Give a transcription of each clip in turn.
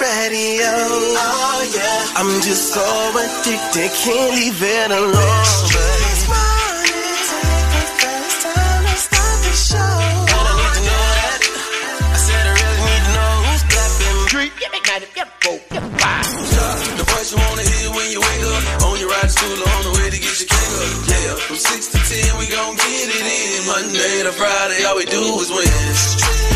Radio. Oh yeah, I'm just so addicted, can't leave it alone. Streets morning, take a verse, time to start the show. And I need to know that. I said I really need to know who's clapping. Street, yeah, make night, yeah, four, yeah. The voice you wanna hear when you wake up, on your ride to school on the way to get your cake up. Yeah, from six to ten we gon' get it in. Monday to Friday, all we do is win. Streets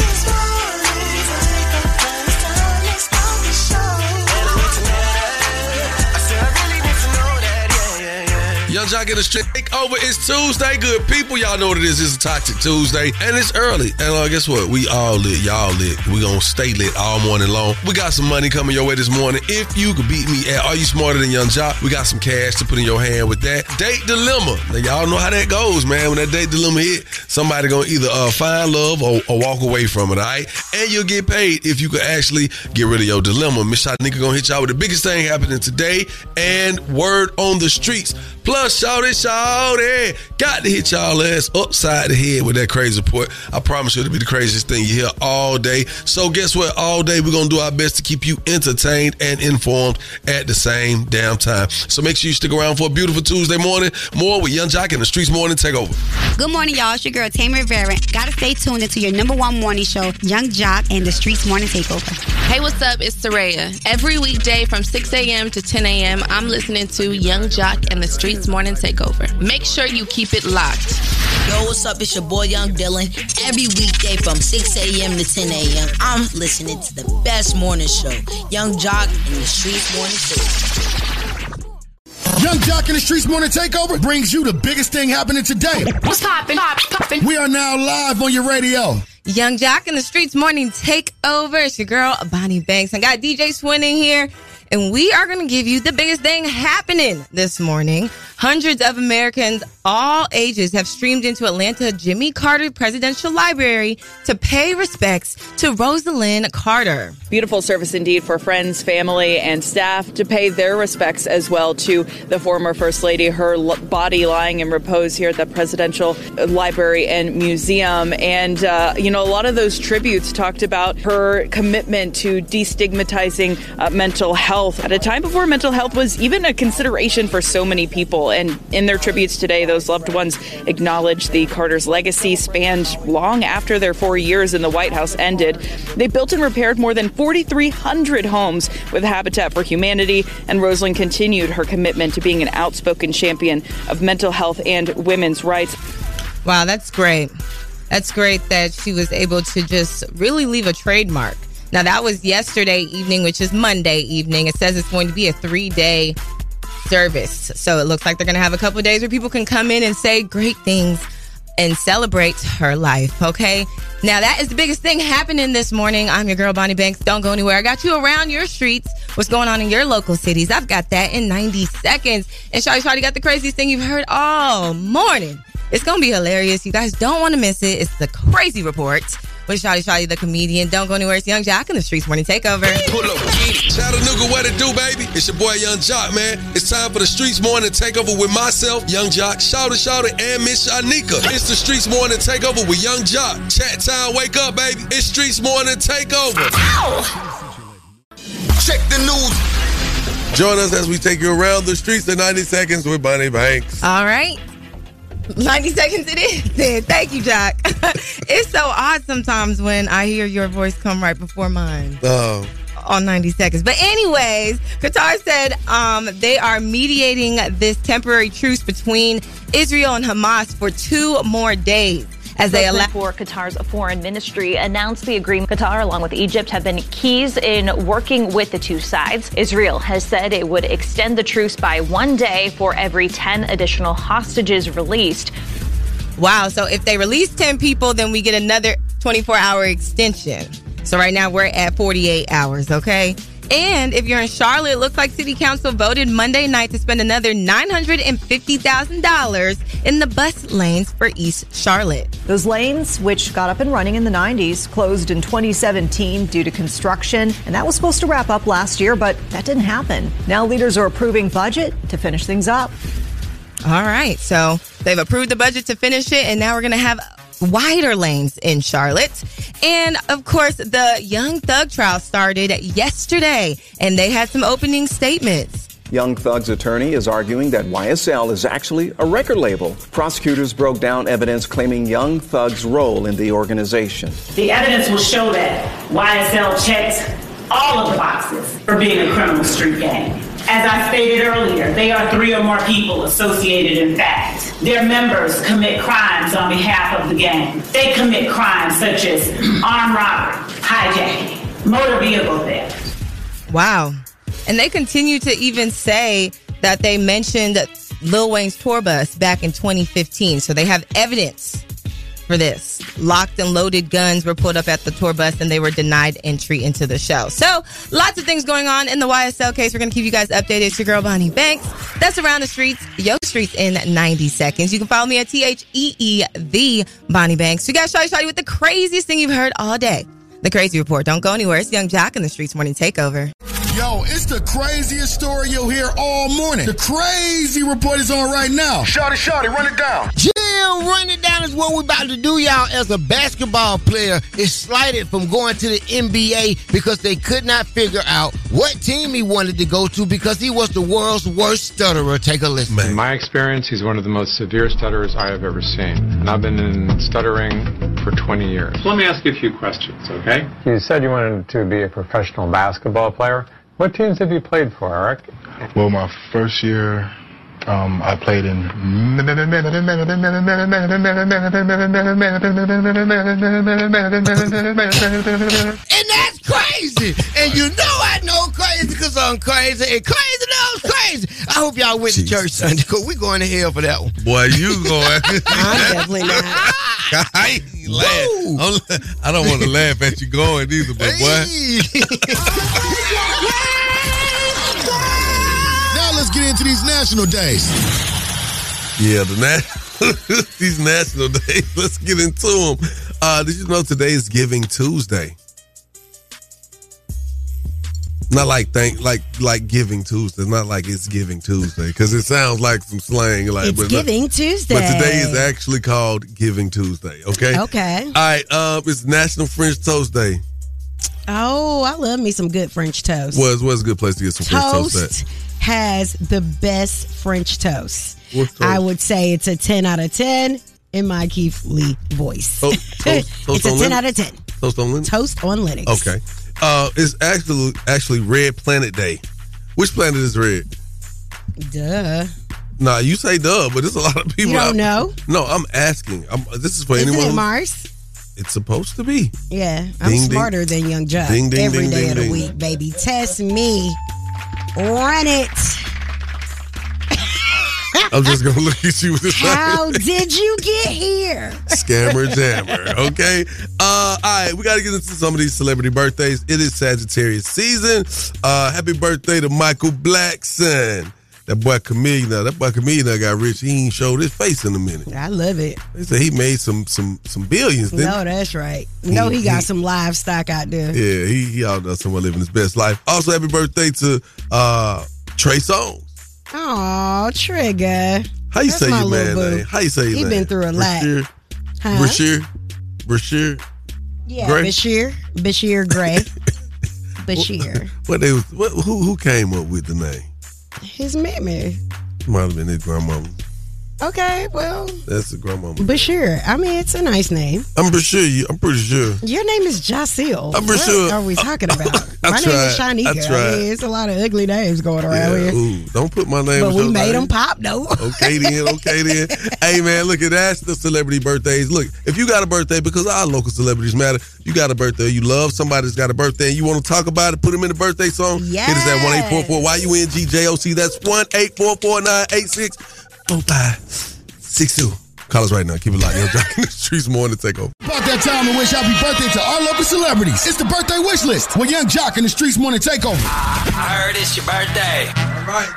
Young Joc in the street over. It's Tuesday, good people. Y'all know what it is. It's a Toxic Tuesday, and it's early. And uh, guess what? We all lit. Y'all lit. We gonna stay lit all morning long. We got some money coming your way this morning. If you could beat me at Are You Smarter Than Young Joc? We got some cash to put in your hand with that. Date dilemma. Now, y'all know how that goes, man. When that date dilemma hit, somebody gonna either uh, find love or, or walk away from it, all right? And you'll get paid if you could actually get rid of your dilemma. Miss Shanika gonna hit y'all with the biggest thing happening today and word on the streets. Plus, shout it, shout it. Got to hit y'all ass upside the head with that crazy report. I promise you it'll be the craziest thing you hear all day. So guess what? All day we're gonna do our best to keep you entertained and informed at the same damn time. So make sure you stick around for a beautiful Tuesday morning. More with Young Joc and the Streets Morning Takeover. Good morning, y'all. It's your girl, Tamer Rivera. Gotta stay tuned into your number one morning show, Young Joc and the Streets Morning Takeover. Hey, what's up? It's Soraya. Every weekday from 6 a.m. to 10 a.m., I'm listening to Young Joc and the Streets Morning Takeover. Make sure you keep it locked. Yo, what's up? It's your boy Young Dylan. Every weekday from 6 a.m. to 10 a.m., I'm listening to the best morning show, Young Joc and the Streets Morning Takeover. Young Joc in the Streets Morning Takeover brings you the biggest thing happening today. What's poppin'? Poppin'. We are now live on your radio. Young Joc in the Streets Morning Takeover. It's your girl, Bonnie Banks. I got DJ Swin in here, and we are going to give you the biggest thing happening this morning. Hundreds of Americans, all ages, have streamed into Atlanta Jimmy Carter Presidential Library to pay respects to Rosalynn Carter. Beautiful service indeed for friends, family, and staff to pay their respects as well to the former First Lady. Her body lying in repose here at the Presidential Library and Museum. And, uh, you know, a lot of those tributes talked about her commitment to destigmatizing uh, mental health at a time before mental health was even a consideration for so many people. And in their tributes today, those loved ones acknowledged the Carter's legacy spanned long after their four years in the White House ended. They built and repaired more than 4,300 homes with Habitat for Humanity, and Rosalynn continued her commitment to being an outspoken champion of mental health and women's rights. Wow, that's great. That's great that she was able to just really leave a trademark. Now, that was yesterday evening, which is Monday evening. It says it's going to be a three day service. So it looks like they're going to have a couple days where people can come in and say great things and celebrate her life. Okay. Now, that is the biggest thing happening this morning. I'm your girl, Bonnie Banks. Don't go anywhere. I got you around your streets. What's going on in your local cities? I've got that in 90 seconds. And Shawty Shawty got the craziest thing you've heard all morning. It's going to be hilarious. You guys don't want to miss it. It's the crazy report with Shawty Shawty, the comedian. Don't go anywhere. It's Young Joc in the Streets Morning Takeover. Pull up, Chattanooga, what it do, baby? It's your boy Young Joc, man. It's time for the Streets Morning Takeover with myself, Young Joc, Shouter Shouter, and Miss Shanika. It's the Streets Morning Takeover with Young Joc. Chat time, wake up, baby. It's Streets Morning Takeover. Check the news. Join us as we take you around the streets in 90 seconds with Bonnie Banks. All right. 90 seconds it is then. Thank you, Jack. it's so odd sometimes when I hear your voice come right before mine. Oh. on 90 seconds. But anyways, Qatar said um, they are mediating this temporary truce between Israel and Hamas for two more days as they allow. for Qatar's foreign ministry announced the agreement. Qatar, along with Egypt, have been keys in working with the two sides. Israel has said it would extend the truce by one day for every 10 additional hostages released. Wow. So if they release 10 people, then we get another 24 hour extension. So right now we're at 48 hours, okay? And if you're in Charlotte, it looks like City Council voted Monday night to spend another $950,000 in the bus lanes for East Charlotte. Those lanes, which got up and running in the 90s, closed in 2017 due to construction, and that was supposed to wrap up last year, but that didn't happen. Now leaders are approving budget to finish things up. All right. So they've approved the budget to finish it, and now we're going to have wider lanes in Charlotte. And of course, the Young Thug trial started yesterday, and they had some opening statements. Young Thug's attorney is arguing that YSL is actually a record label. Prosecutors broke down evidence claiming Young Thug's role in the organization. The evidence will show that YSL checked all of the boxes for being a criminal street gang. As I stated earlier, they are three or more people associated in fact. Their members commit crimes on behalf of the gang. They commit crimes such as armed robbery, hijacking, motor vehicle theft. Wow. And they continue to even say that they mentioned Lil Wayne's tour bus back in 2015. So they have evidence for this. Locked and loaded guns were pulled up at the tour bus and they were denied entry into the show. So lots of things going on in the YSL case. We're going to keep you guys updated. It's your girl, Bonnie Banks. That's around the streets, yo streets in 90 seconds. You can follow me at T H E E, the Bonnie Banks. We got Shawty Shawty with the craziest thing you've heard all day. The Crazy Report. Don't go anywhere. It's Young Joc in the Streets Morning Takeover. Yo, it's the craziest story you'll hear all morning. The crazy report is on right now. Shorty, shorty, run it down. Jim, run it down is what we're about to do, y'all. As a basketball player is slighted from going to the NBA because they could not figure out what team he wanted to go to because he was the world's worst stutterer. Take a listen. In my experience, he's one of the most severe stutterers I have ever seen. And I've been in stuttering for 20 years. Let me ask you a few questions, okay? You said you wanted to be a professional basketball player. What teams have you played for, Eric? Well, my first year, um, I played in. And that's crazy. And you know I know crazy because I'm crazy. And crazy knows crazy. I hope y'all went to church Sunday because we're going to hell for that one. Boy, you going. I'm definitely not. I ain't laugh. I'm- I don't want to laugh at you going either, but boy. Now let's get into these national days. Yeah, the na- these national days. Let's get into them. Uh, did you know today is Giving Tuesday? Not like thank like like Giving Tuesday. Not like it's Giving Tuesday because it sounds like some slang. Like It's Giving Tuesday. But today is actually called Giving Tuesday. Okay. Okay. All right. Uh, it's National French Toast Day. Oh, I love me some good French toast. Was was a good place to get some French toast Toast at. has the best French toast. Toast? I would say it's a 10 out of 10 in my Keith Lee voice. Toast, toast, toast it's a 10 Lenox? out of 10. Toast on Lenox? Toast on Lenox. Okay. Uh, it's actually actually Red Planet Day. Which planet is red? Duh. Nah, you say duh, but there's a lot of people. You don't know? No, I'm asking. I'm, this is for Isn't anyone. it Mars? It's supposed to be. Yeah, I'm Ding, ding. smarter than Young Joc. Ding, ding, Every ding, day ding, of the ding. week, baby. Test me. Run it. I'm just gonna look at you with this How did you get here? scammer jammer. Okay. Uh, all right, we got to get into some of these celebrity birthdays. It is Sagittarius season. Uh, happy birthday to Michael Blackson. That boy Chamillionaire, that boy Chamillionaire now got rich. He ain't showed his face in a minute. I love it. They say he made some some some billions. No, that's right. No, he got some livestock out there. Yeah, he he out there somewhere living his best life. Also, happy birthday to uh Trey Songz. Oh, Trigger. How you That's say your man name? How you say your He name? been through a lot. Brashear? Huh? Brashear? Brashear? Yeah, Gray? Bashir. Bashir Gray. Bashir. What they was what, who who came up with the name? His mammy. Might have been his grandmama. Okay, well, That's the grandmama. Bashir. I mean, it's a nice name. I'm you. I'm pretty sure. Your name is Jacil. I'm for what sure- are we talking about? I My name is tried. Shanika. I, tried. mean, it's a lot of ugly names going around Yeah, here. ooh, don't put my name. But we your made name. them pop, though. Okay then, okay then. hey man, look at that's the celebrity birthdays. Look, if you got a birthday, because our local celebrities matter, you got a birthday, you love somebody that's got a birthday, and you want to talk about it, put them in the birthday song. Hit us at one eight four four Y U N G J O C. That's one eight four four nine eight six four five six two. Call us right now. Keep it locked. Young Joc in the streets more to take over. About that time to wish happy birthday to our local celebrities. It's the birthday wish list with Young Joc in the Streets more than Morning Takeover. I heard it's your birthday. All right.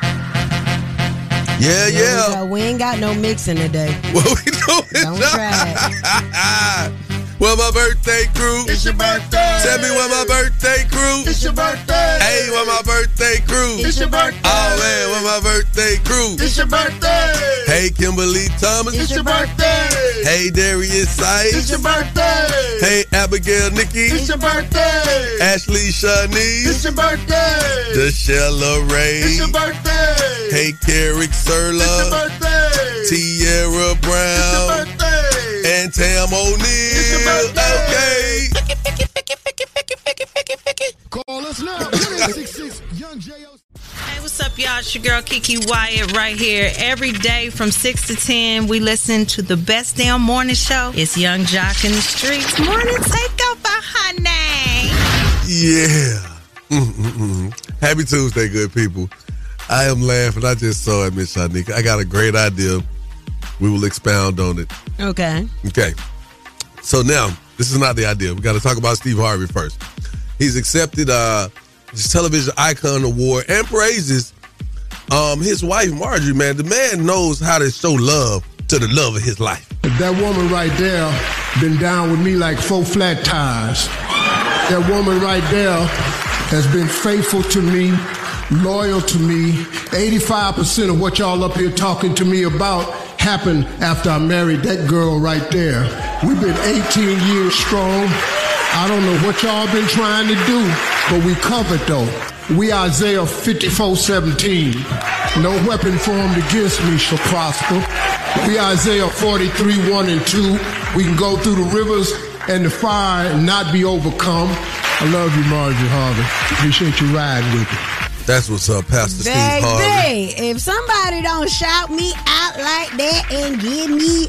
Yeah, There we yeah. go. We ain't got no mixing today. What we doing? Don't try well, my birthday crew. It's your birthday. Tell me what my birthday crew. It's your birthday. Hey, what my birthday crew. It's your birthday. Oh man, what my birthday crew. It's your birthday. Hey, Kimberly Thomas. It's your birthday. Hey, Darius Sice. It's your birthday. Hey, Abigail Nikki. It's your birthday. Ashley Shanice. It's your birthday. Deshella Ray. It's your birthday. Hey, Carrick Surlo. It's your birthday. Tierra Brown. It's your birthday. And Tam O'Neill. Okay. Call us now. 1-866 Young J.O. Hey, what's up, y'all? It's your girl Kiki Wyatt right here. Every day from 6 to 10, we listen to the best damn morning show. It's Young Joc in the Streets. Morning takeover, honey. Yeah. Mm-mm-mm. Happy Tuesday, good people. I am laughing. I just saw it, Miss Shanika. I got a great idea. We will expound on it. Okay. Okay. So now, this is not the idea. We got to talk about Steve Harvey first. He's accepted uh, his television icon award and praises um, his wife Marjorie. Man, the man knows how to show love to the love of his life. That woman right there been down with me like four flat tires. That woman right there has been faithful to me, loyal to me. 85% of what y'all up here talking to me about happened after I married that girl right there. We've been 18 years strong. I don't know what y'all been trying to do, but we covered though. We Isaiah 54 17. No weapon formed against me shall prosper. We Isaiah 43 1 and 2. We can go through the rivers and the fire and not be overcome. I love you, Marjorie Harvey. Appreciate you riding with me. That's what's up, Pastor Steve Harvey. Baby, if somebody don't shout me out like that and give me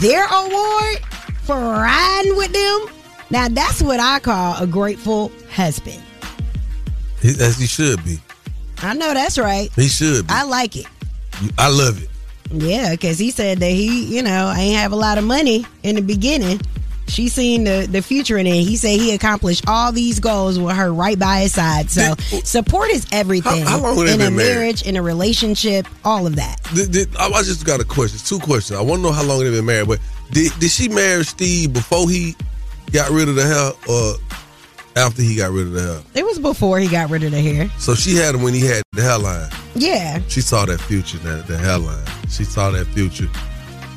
their award for riding with them, now that's what I call a grateful husband. He, as he should be. I know that's right. He should be. I like it. I love it. Yeah, because he said that he, you know, ain't have a lot of money in the beginning. She seen the, the future in it. He said he accomplished all these goals with her right by his side. So support is everything. How- how long in a married? marriage, in a relationship, all of that. Did, did, I I just got a question. Two questions. I want to know how long they've been married. But did, did she marry Steve before he got rid of the hair, or after he got rid of the hair? It was before he got rid of the hair. So she had him when he had the hairline. Yeah. She saw that future, that the hairline. She saw that future.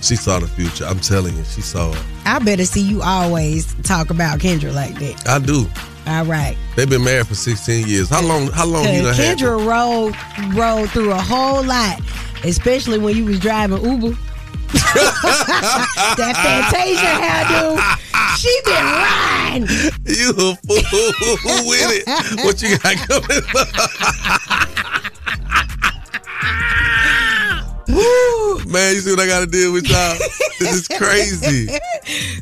She saw the future. I'm telling you, she saw it. I better see you always talk about Kendra like that. I do. All right. They've been married for 16 years. How long? How long you done had? Kendra rode rode through a whole lot, especially when you was driving Uber. that Fantasia hairdo, she been riding. You a fool Who with it. What you got coming? Woo! Man, you see what I got to deal with y'all? This is crazy.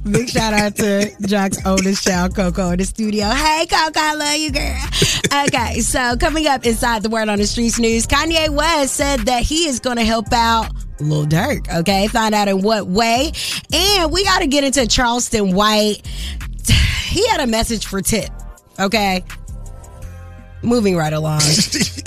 Big shout out to Joc's oldest child, Coco, in the studio. Hey, Coco, I love you, girl. Okay, so coming up inside the Word on the Streets news, Kanye West said that he is going to help out Lil Durk. Okay, find out in what way. And we got to get into Charleston White. He had a message for Tip. Okay, moving right along.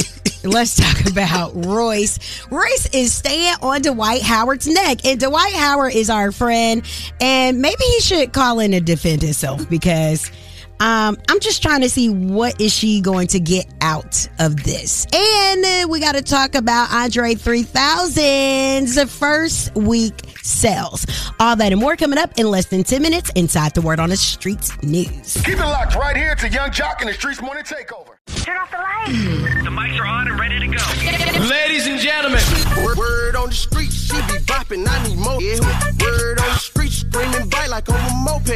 Let's talk about Royce. Royce is staying on Dwight Howard's neck, and Dwight Howard is our friend, and maybe he should call in to defend himself because um, I'm just trying to see what is she going to get out of this. And we got to talk about Andre 3000's first week sales. All that and more coming up in less than 10 minutes inside the Word on the Streets news. Keep it locked right here to Young Joc in the Streets Morning Takeover. Turn off the lights. the mics are on and ready to go. Ladies and gentlemen, Word, word on the streets. she be bopping, I need more. Yeah. Word on the street, screaming bite like on a moped.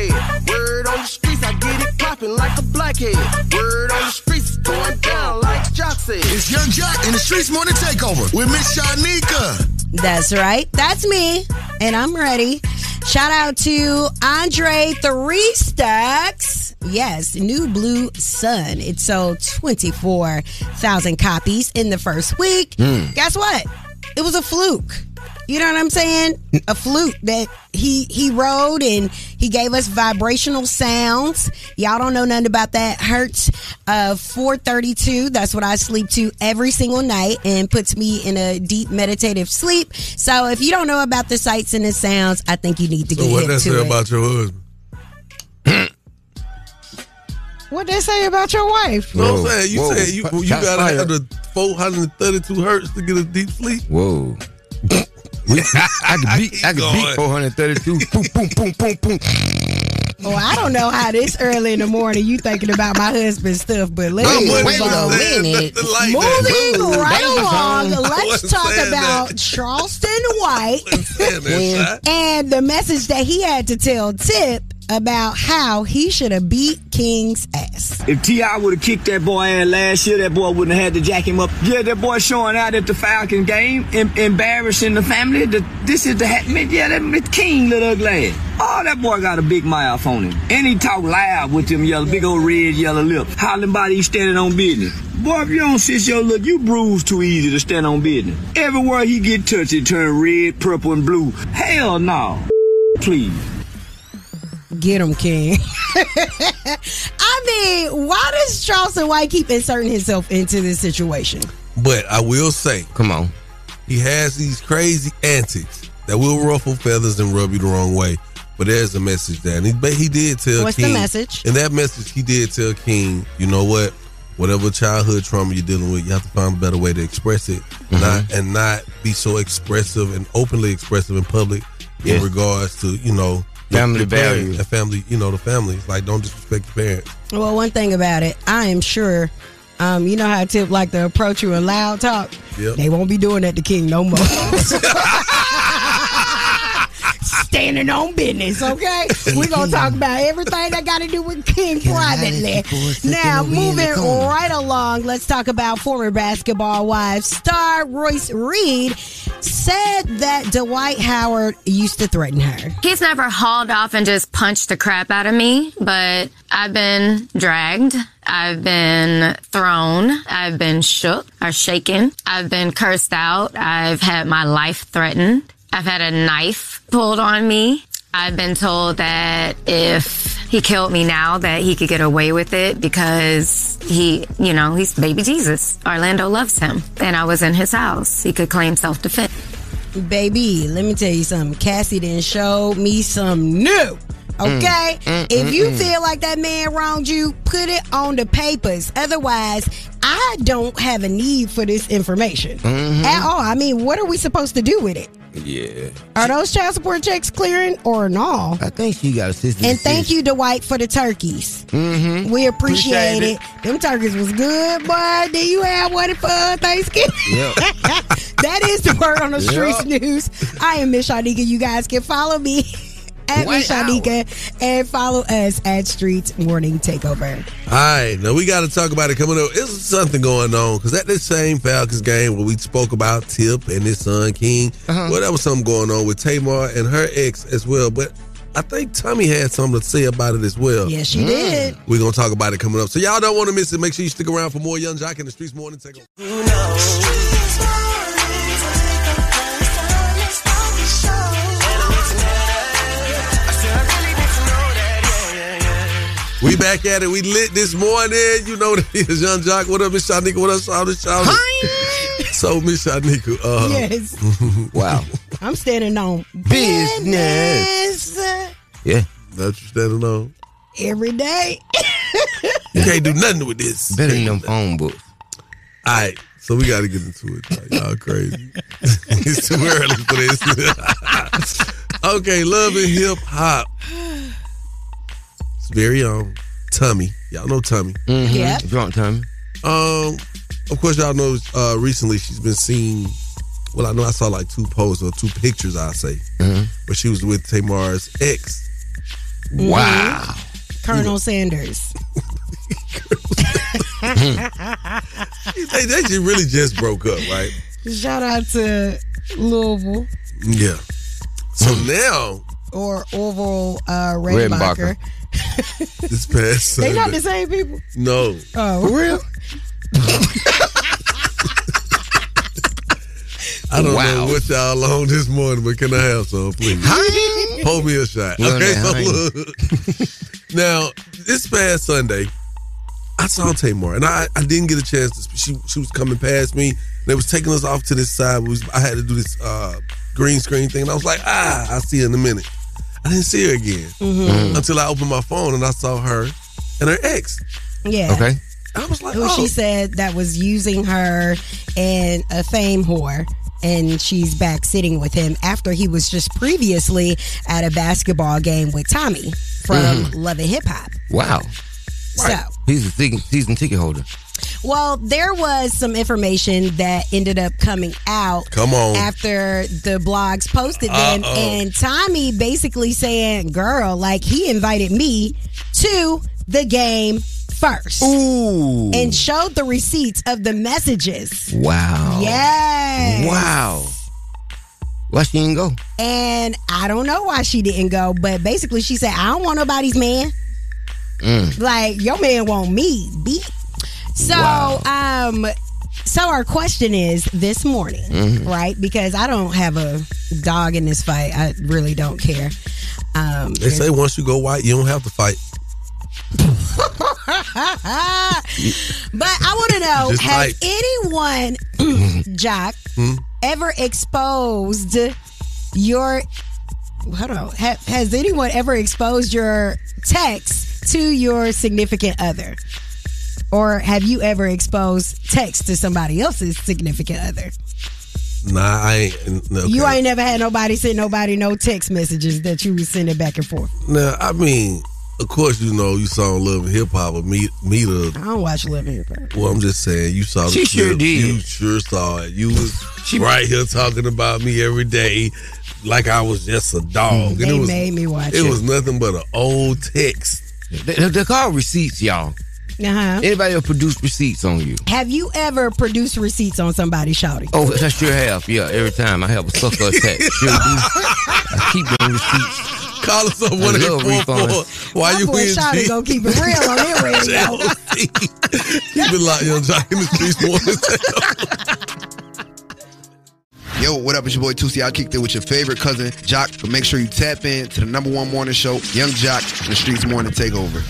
Word on the streets, I get it popping like a blackhead. Word on the streets, going down like Joc said. It's Young Joc in the Streets Morning Takeover with Miss Shanika. That's right. That's me. And I'm ready. Shout out to Andre Three Stacks. Yes, New Blue Sun. It sold 24,000 copies in the first week. Hmm. Guess what? It was a fluke. You know what I'm saying? A flute that he he rode and he gave us vibrational sounds. Y'all don't know nothing about that. Hertz uh 432. That's what I sleep to every single night and puts me in a deep meditative sleep. So if you don't know about the sights and the sounds, I think you need to So get what that say it. about your husband? What they say about your wife? You know what I'm saying? You Whoa. said you, you Shots gotta fired. have the 432 hertz to get a deep sleep. Whoa. We- I could beat. I could beat 432. boom, boom, boom, boom, boom. Oh, I don't know how this early in the morning you thinking about my husband's stuff, but let Wait, me wait move a on. minute. Nothing like Moving that. right Baby along, phone. I let's wasn't talk saying about that. Charleston White Saying that, shot. and the message that he had to tell Tip about how he should have beat King's ass. If T.I. would have kicked that boy ass last year, that boy wouldn't have had to jack him up. Yeah, that boy showing out at the Falcon game, em- embarrassing the family. The, this is the hat, yeah, that King little ugly ass. Oh, that boy got a big mouth on him. And he talk loud with them yellow, big old red yellow lips. Hollering about he standing on business. Boy, if you don't sit your look, you bruise too easy to stand on business. Everywhere he get touched, it turn red, purple, and blue. Hell no. Please. Get him, King. I mean, why does Charleston White keep inserting himself into this situation? But I will say, Come on. he has these crazy antics that will ruffle feathers and rub you the wrong way. But there's a message there. And he, but he did tell What's the King. message? In that message, he did tell King, you know what? Whatever childhood trauma you're dealing with, you have to find a better way to express it, Mm-hmm. not and not be so expressive and openly expressive in public Yes. in regards to you know your- Family your parents values. and family. You know the family. Like don't disrespect the parents. Well, one thing about it, I am sure. Um, you know how Tip like to approach you in loud talk. Yep. They won't be doing that to King no more. Standing on business, okay? We're gonna talk about everything that got to do with King privately. Now, moving right along, let's talk about former basketball wives. Star Royce Reed said that Dwight Howard used to threaten her. He's never hauled off and just punched the crap out of me, but I've been dragged. I've been thrown. I've been shook or shaken. I've been cursed out. I've had my life threatened. I've had a knife pulled on me. I've been told that if he killed me now that he could get away with it because he, you know, he's baby Jesus. Orlando loves him. And I was in his house. He could claim self-defense. Baby, let me tell you something. Cassie didn't show me some new. Okay? Mm, mm, if mm, you mm. feel like that man wronged you, put it on the papers. Otherwise, I don't have a need for this information Mhm. at all. I mean, what are we supposed to do with it? Yeah. Are those child support checks clearing or no? I think she got a sister. And thank you, Dwight, for the turkeys. Mm-hmm. We appreciate, Appreciate it. Them turkeys was good, boy. Did you have one for Thanksgiving? Yep. that is the word on the Yep. streets news. I am Miss Shanika. You guys can follow me at Miss Wow. Shanika and follow us at Streets Morning Takeover. All right, now we got to talk about it coming up. There's something going on because at this same Falcons game where we spoke about Tip and his son King, Uh-huh. well, there was something going on with Tamar and her ex as well. But I think Tommy had something to say about it as well. Yes, she did. We're gonna talk about it coming up. So y'all don't want to miss it. Make sure you stick around for more Young Joc in the Streets Morning Takeover. We back at it. We lit this morning. You know what it is, Young Joc. What up, Miss Shanika? What up, Shout it, shout it. So, Miss Shanika, uh, yes. wow. I'm standing on Business. business Yeah. That's you standing on. every day. You can't do nothing with this. Better than them phone books. All right, so we got to get into it. Y'all crazy. it's too early for this. okay, love and hip hop. It's very own Tummy. Y'all know Tummy. Mm-hmm. Yep. Drunk Tummy. Um, of course, y'all know. Uh, recently, she's been seen well, I know I saw like two posts or two pictures. I say, Mm-hmm. but she was with Tamar's ex. Wow. Colonel Sanders. They, they just really just broke up, right? Shout out to Louisville Yeah. So Hmm. now or Orville uh, Redenbacher. this past They Sunday, not the same people. no, Oh, For real? I don't Wow. know what y'all on this morning, but can I have some, please? Hold me a shot. Well, Okay, so look. now, this past Sunday, I saw Tamar, and I, I didn't get a chance to. She, she was coming past me. They was taking us off to this side. Was, I had to do this uh, green screen thing, and I was like, ah, I'll see her in a minute. I didn't see her again Mhm. until I opened my phone and I saw her and her ex. yeah. Okay. I was like, Who oh. she said that was using her and a fame whore. And she's back sitting with him after he was just previously at a basketball game with Tommy from Mhm. Love and Hip Hop. Wow. So, He's a season, season ticket holder. Well, there was some information that ended up coming out Come on. after the blogs posted them, Uh-oh. and Tommy basically saying, "Girl, like he invited me to the game first, Ooh. and showed the receipts of the messages. Wow. Yes. Wow. Why she didn't go? And I don't know why she didn't go, but basically she said, I don't want nobody's man. Mm. Like your man want me, B. So, um, so our question is this morning, Mm-hmm. Mhm. right? Because I don't have a dog in this fight. I really don't care. Um, They say once you go white, you don't have to fight. but I want to know: Just Has like- anyone, Joc, Hmm? ever exposed your? Hold on. Ha, has anyone ever exposed your text to your significant other, or have you ever exposed text to somebody else's significant other? Nah, I ain't. Okay. You ain't never had nobody send nobody no text messages that you was sending back and forth. Now, I mean, of course, you know, you saw Love and Hip Hop, but me, me the. I don't watch Love and Hip Hop. Well, I'm just saying, you saw the She sure clip. did. You sure saw it. You was she, right here talking about me every day, like I was just a dog. And They it was, made me watch It it. was nothing but an old text. They, they're called receipts, y'all. Uh-huh. Anybody ever produce receipts on you? Have you ever produced receipts on somebody shouting? Oh, I sure have. Yeah, every time I have a sucker attack. Sure do. I keep them receipts. Call us up I one eight love four four. Why My you boy in Shawty gonna keep it real on their radio. Keep it locked, young Joc in the streets. morning. Yo, what up? It's your boy Tusi. I kicked it with your favorite cousin, Joc. But make sure you tap in to the number one morning show, Young Joc, the Streets Morning Takeover.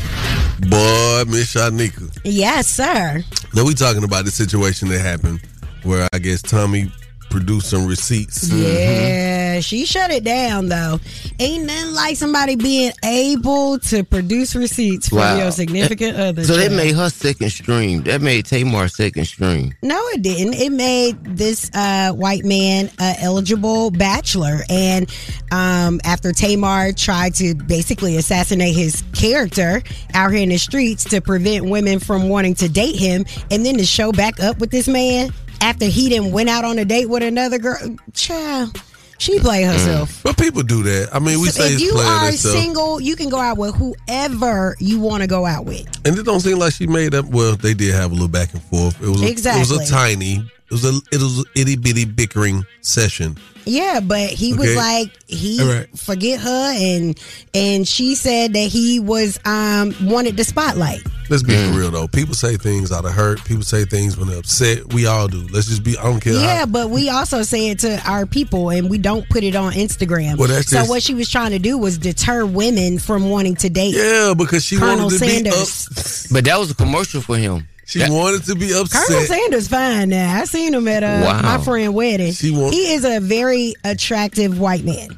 Boy, Miss Shanika. Yes, sir. Now we talking about the situation that happened where I guess Tommy produced some receipts. Yeah, she shut it down though. Ain't nothing like somebody being able to produce receipts for Wow. your significant other. So that made her second stream. That made Tamar second stream. No, it didn't. It made this uh, white man uh, eligible bachelor. And um, after Tamar tried to basically assassinate his character out here in the streets to prevent women from wanting to date him, and then to show back up with this man after he didn't went out on a date with another girl, child, she played herself. Mm. But people do that. I mean, we So say if you are itself. single, you can go out with whoever you want to go out with. And it don't seem like she made up. Well, they did have a little back and forth. It was a, It was a tiny. It was a it was itty bitty bickering session. Yeah, but he was like he All right. forget her and and she said that he was um wanted the spotlight. Let's be for real though. People say things out of hurt. People say things when they're upset. We all do. Let's just be. I don't care. Yeah, how, but we also say it to our people and we don't put it on Instagram. Well, that's so just- what she was trying to do was deter women from wanting to date. Yeah, because she Colonel wanted to Sanders. be up. But that was a commercial for him. She wanted to be upset. Colonel Sanders fine now. I seen him at uh, Wow. my friend wedding. She want- he is a very attractive white man.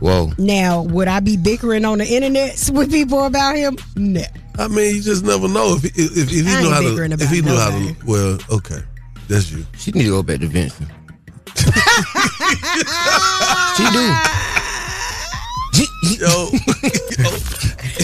Whoa. Now, would I be bickering on the internet with people about him? No. I mean, you just never know if if, if, if he I knew ain't how to. If he knew how nobody. to. Well, okay, that's you. She need to go back to Vincent. she do. yo,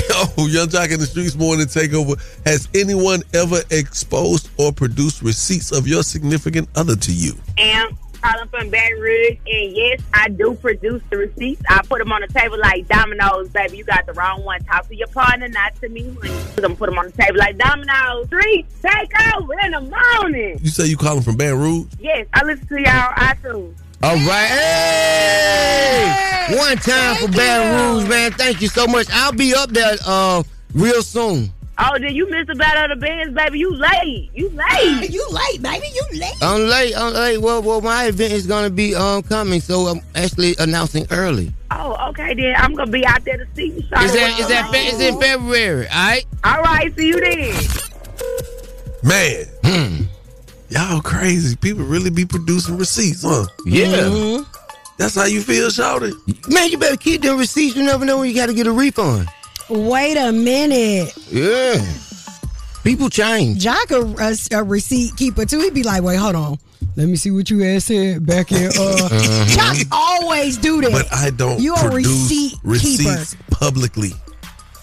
yo, Young Joc in the Streets Morning Takeover. Has anyone ever exposed or produced receipts of your significant other to you? am calling from Baton Rouge, and yes, I do produce the receipts. I put them on the table like dominoes, baby. You got the wrong one. Talk to your partner, not to me. I'm gonna put them on the table like dominoes. Three, take over in the morning. You say you calling from Baton Rouge? Yes, I listen to y'all I iTunes. All right. Hey! One time for Baton Rouge, man. Thank you so much. I'll be up there uh, real soon. Oh, did you miss the battle of the bands, baby? You late. You late. you late, baby. You late. I'm late. I'm late. Well, well, my event is gonna be um coming, so I'm actually announcing early. Oh, okay then. I'm gonna be out there to see you. Is that is that fe- is in February? All right. All right. See you then. Man, Hmm. Y'all crazy. People really be producing receipts, huh? Yeah. That's how you feel, Shouty? Man, you better keep them receipts. You never know when you got to get a refund. Wait a minute. Yeah. People change. Joc a, a, a receipt keeper too. He'd be like, wait, hold on. Let me see what you had said back in. Uh, Mhm. Joc always do that. But I don't You a produce receipt receipts publicly.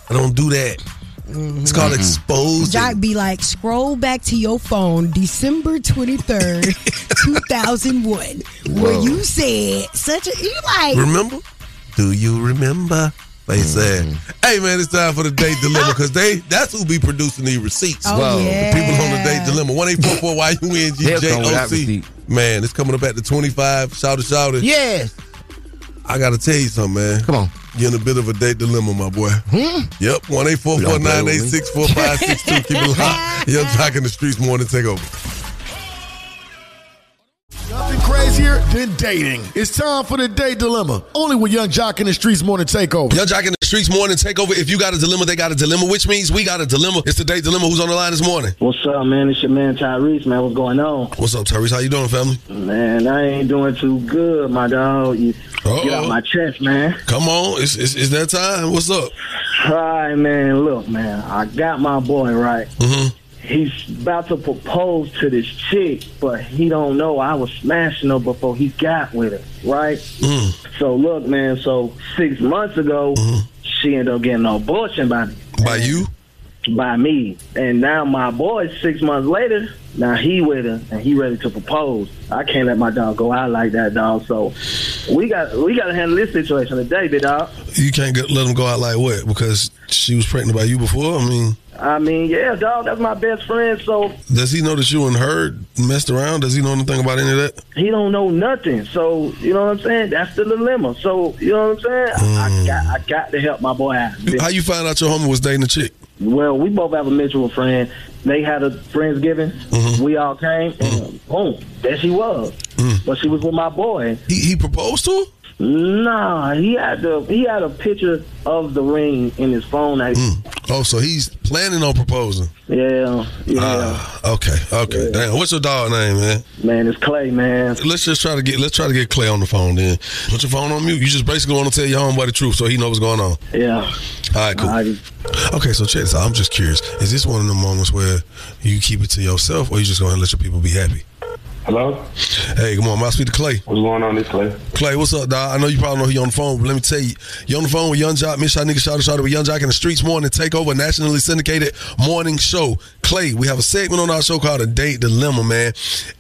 I don't do that. It's called exposing. Joc be like, scroll back to your phone, December 23rd, 2001, where you said such a. You like. Remember? Do you remember? They said, "Hey man, it's time for the date dilemma because they that's who be producing these receipts. Oh, Whoa. The people on the date dilemma one eight four four Y U N G They'll J come with that O C. Man, it's coming up at the twenty five. Shout it, shout it. Yes. I gotta tell you something, man. Come on. You're in a bit of a date dilemma, my boy. Hmm? Yep, one eight four four nine eight six four five six two. Keep it locked. Young Joc in the streets morning take over. Nothing crazier than dating. It's time for the date dilemma. Only with Young Joc in the Streets Morning Takeover. Young Joc in the streets morning take over. If you got a dilemma, they got a dilemma, which means we got a dilemma. It's the date dilemma. Who's on the line this morning? What's up, man? It's your man Tyrese, man. What's going on? What's up, Tyrese? How you doing, family? Man, I ain't doing too good, my dog. You get out my chest, man. Come on, it's, it's, it's that time. What's up? All right, man. Look, man. I got my boy right. Mm-hmm. He's about to propose to this chick, but he don't know I was smashing her before he got with her, right? Mm. So look, man. So six months ago, she ended up getting an abortion by me. By you? By me. And now my boy, six months later, now he with her and he ready to propose. I can't let my dog go out like that, dog. So we got we got to handle this situation today, big dog. You can't get, let him go out like what? Because she was pregnant by you before? I mean, I mean, yeah, dog. That's my best friend. So does he know that you and her messed around? Does he know anything about any of that? he don't know nothing. So you know what I'm saying? That's the dilemma. So you know what I'm saying? I mm. got I got to help my boy out. How you find out your homie was dating a chick? Well, we both have a mutual friend. They had a friendsgiving. Mm-hmm. We all came, and boom, there she was. But she was with my boy. He, he proposed to her? Nah, he had the he had a picture of the ring in his phone. Like, Oh, so he's planning on proposing. Yeah, yeah. Ah, okay, okay. Damn, what's your dog name, man? Man, it's Clay, man. Let's just try to get let's try to get Clay on the phone then. Put your phone on mute. You just basically want to tell your homeboy the truth so he knows what's going on. Yeah. All right, cool. Okay, so check this out. I'm just curious. Is this one of the moments where you keep it to yourself or you just going to let your people be happy? Hello? Hey, come on. Am I speak to Clay? What's going on, this Clay? Clay, what's up, dog? I know you probably know he on the phone, but let me tell you, you on the phone with Young Joc, Miss Shot Nigga Shot Shot with Young Joc in the Streets Morning Takeover, nationally syndicated morning show. Clay, we have a segment on our show called A Date Dilemma, man.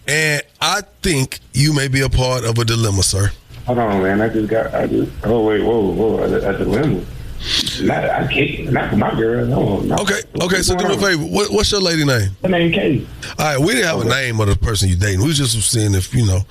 And I think you may be a part of a dilemma, sir. Hold on, man. I just got, I just, oh, wait, whoa, whoa, a, a dilemma. Not, I can't, not for my girl, no. no. Okay, okay, so do me a favor. What, what's your lady name? Her name Kay. All right, we didn't have a name of the person you dating. We was just seeing if, you know,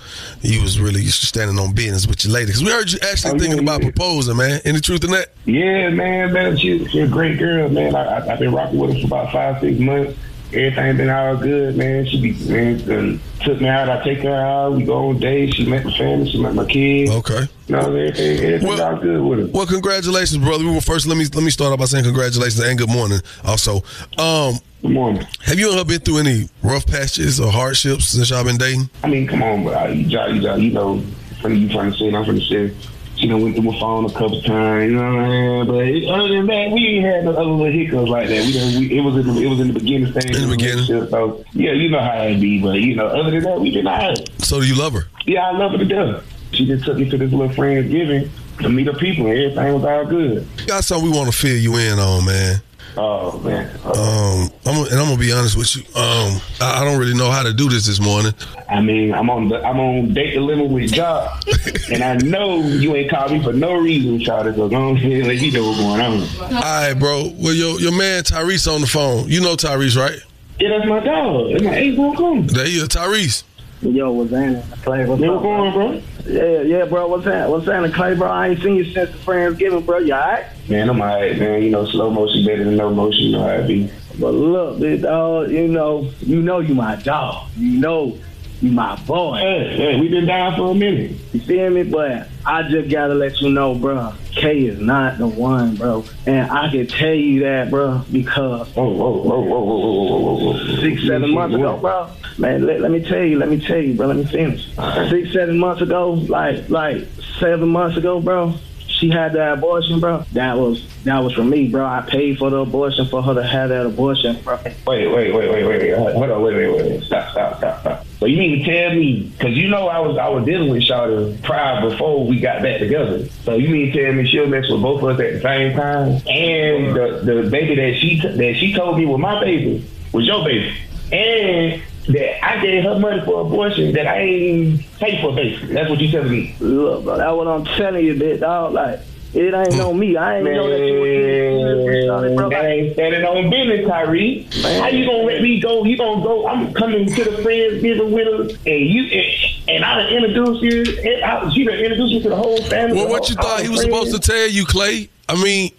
you was really standing on business with your lady. Because we heard you actually Oh, thinking yeah, about yeah. proposing, man. Any truth in that? Yeah, man, man, she, she a great girl, man. I, I, I've been rocking with her for about five, six months. Everything been all good, man. She be, man, took me out. I take her out. We go on dates. She met my family. She met my kids. Okay. No, everything, everything all good with her. Well, congratulations, brother. Well, first, let me let me start off by saying congratulations and good morning. Also, um, good morning. Have you her been through any rough patches or hardships since y'all been dating? I mean, come on, but uh, you, you, you know, from you from the city, I'm from the city. She done went through my phone a couple times, you know what I mean? But other than that, we ain't had no other little hiccups like that. We, done, we it was in the, it was in the beginning stage. In the beginning, so yeah, you know how it be. But you know, other than that, we been alright. So, do you love her? Yeah, I love her to death. She just took me to this little Friendsgiving. to meet the people, and everything was all good. Got something we want to fill you in on, man. Oh man. Um, I'm, and I'm gonna be honest with you. Um, I, I don't really know how to do this this morning. I mean, I'm on the I'm on date dilemma with Joc, and I know you ain't called me for no reason, Charlie. So go ahead, let you know what's going on. All right, bro. Well, your your man Tyrese on the phone. You know Tyrese, right? Yeah, that's my dog. That's my eight cool. There he is, Tyrese. Yo, what's happening? Clay, what's What's up, going, bro? Yeah, yeah, bro. What's happening? What's happening, Clay, bro? I ain't seen you since the Friendsgiving, bro. You alright? Man, I'm alright, man. You know, slow motion better than no motion. You know how it be. But look, big dog, you know, you know you my dog. You know you my boy. Hey, hey, we been down for a minute. You feel me? But I just gotta let you know, bro. K is not the one, bro. And I can tell you that, bro, because whoa, whoa, whoa, whoa, whoa, whoa, whoa, whoa. six, seven months ago, bro. Man, let, let me tell you, let me tell you, bro. Let me finish. Six, seven months ago, like, like seven months ago, bro. She had that abortion, bro. That was that was for me, bro. I paid for the abortion for her to have that abortion, bro. Wait, wait, wait, wait, wait, wait. Hold on, wait, wait, wait. Stop, stop, stop, stop. So you mean to tell me? Because you know I was I was dealing with Shawty prior before we got back together. So you mean to tell me she'll mess with both of us at the same time? And the the baby that she that she told me was my baby was your baby, and that I gave her money for abortion that I ain't paid for, basically. That's what you telling me. Look, bro, that's what I'm telling you, big dog. Like, it ain't hmm. on me. I ain't know that you Man, was that ain't standing on business, Tyree. How you gonna let me go? You gonna go? I'm coming to the friends dinner with her, and you and, and I done introduce you. And I, she done introduce you to the whole family. Well, the what you thought he the was supposed to tell you, Clay? I mean,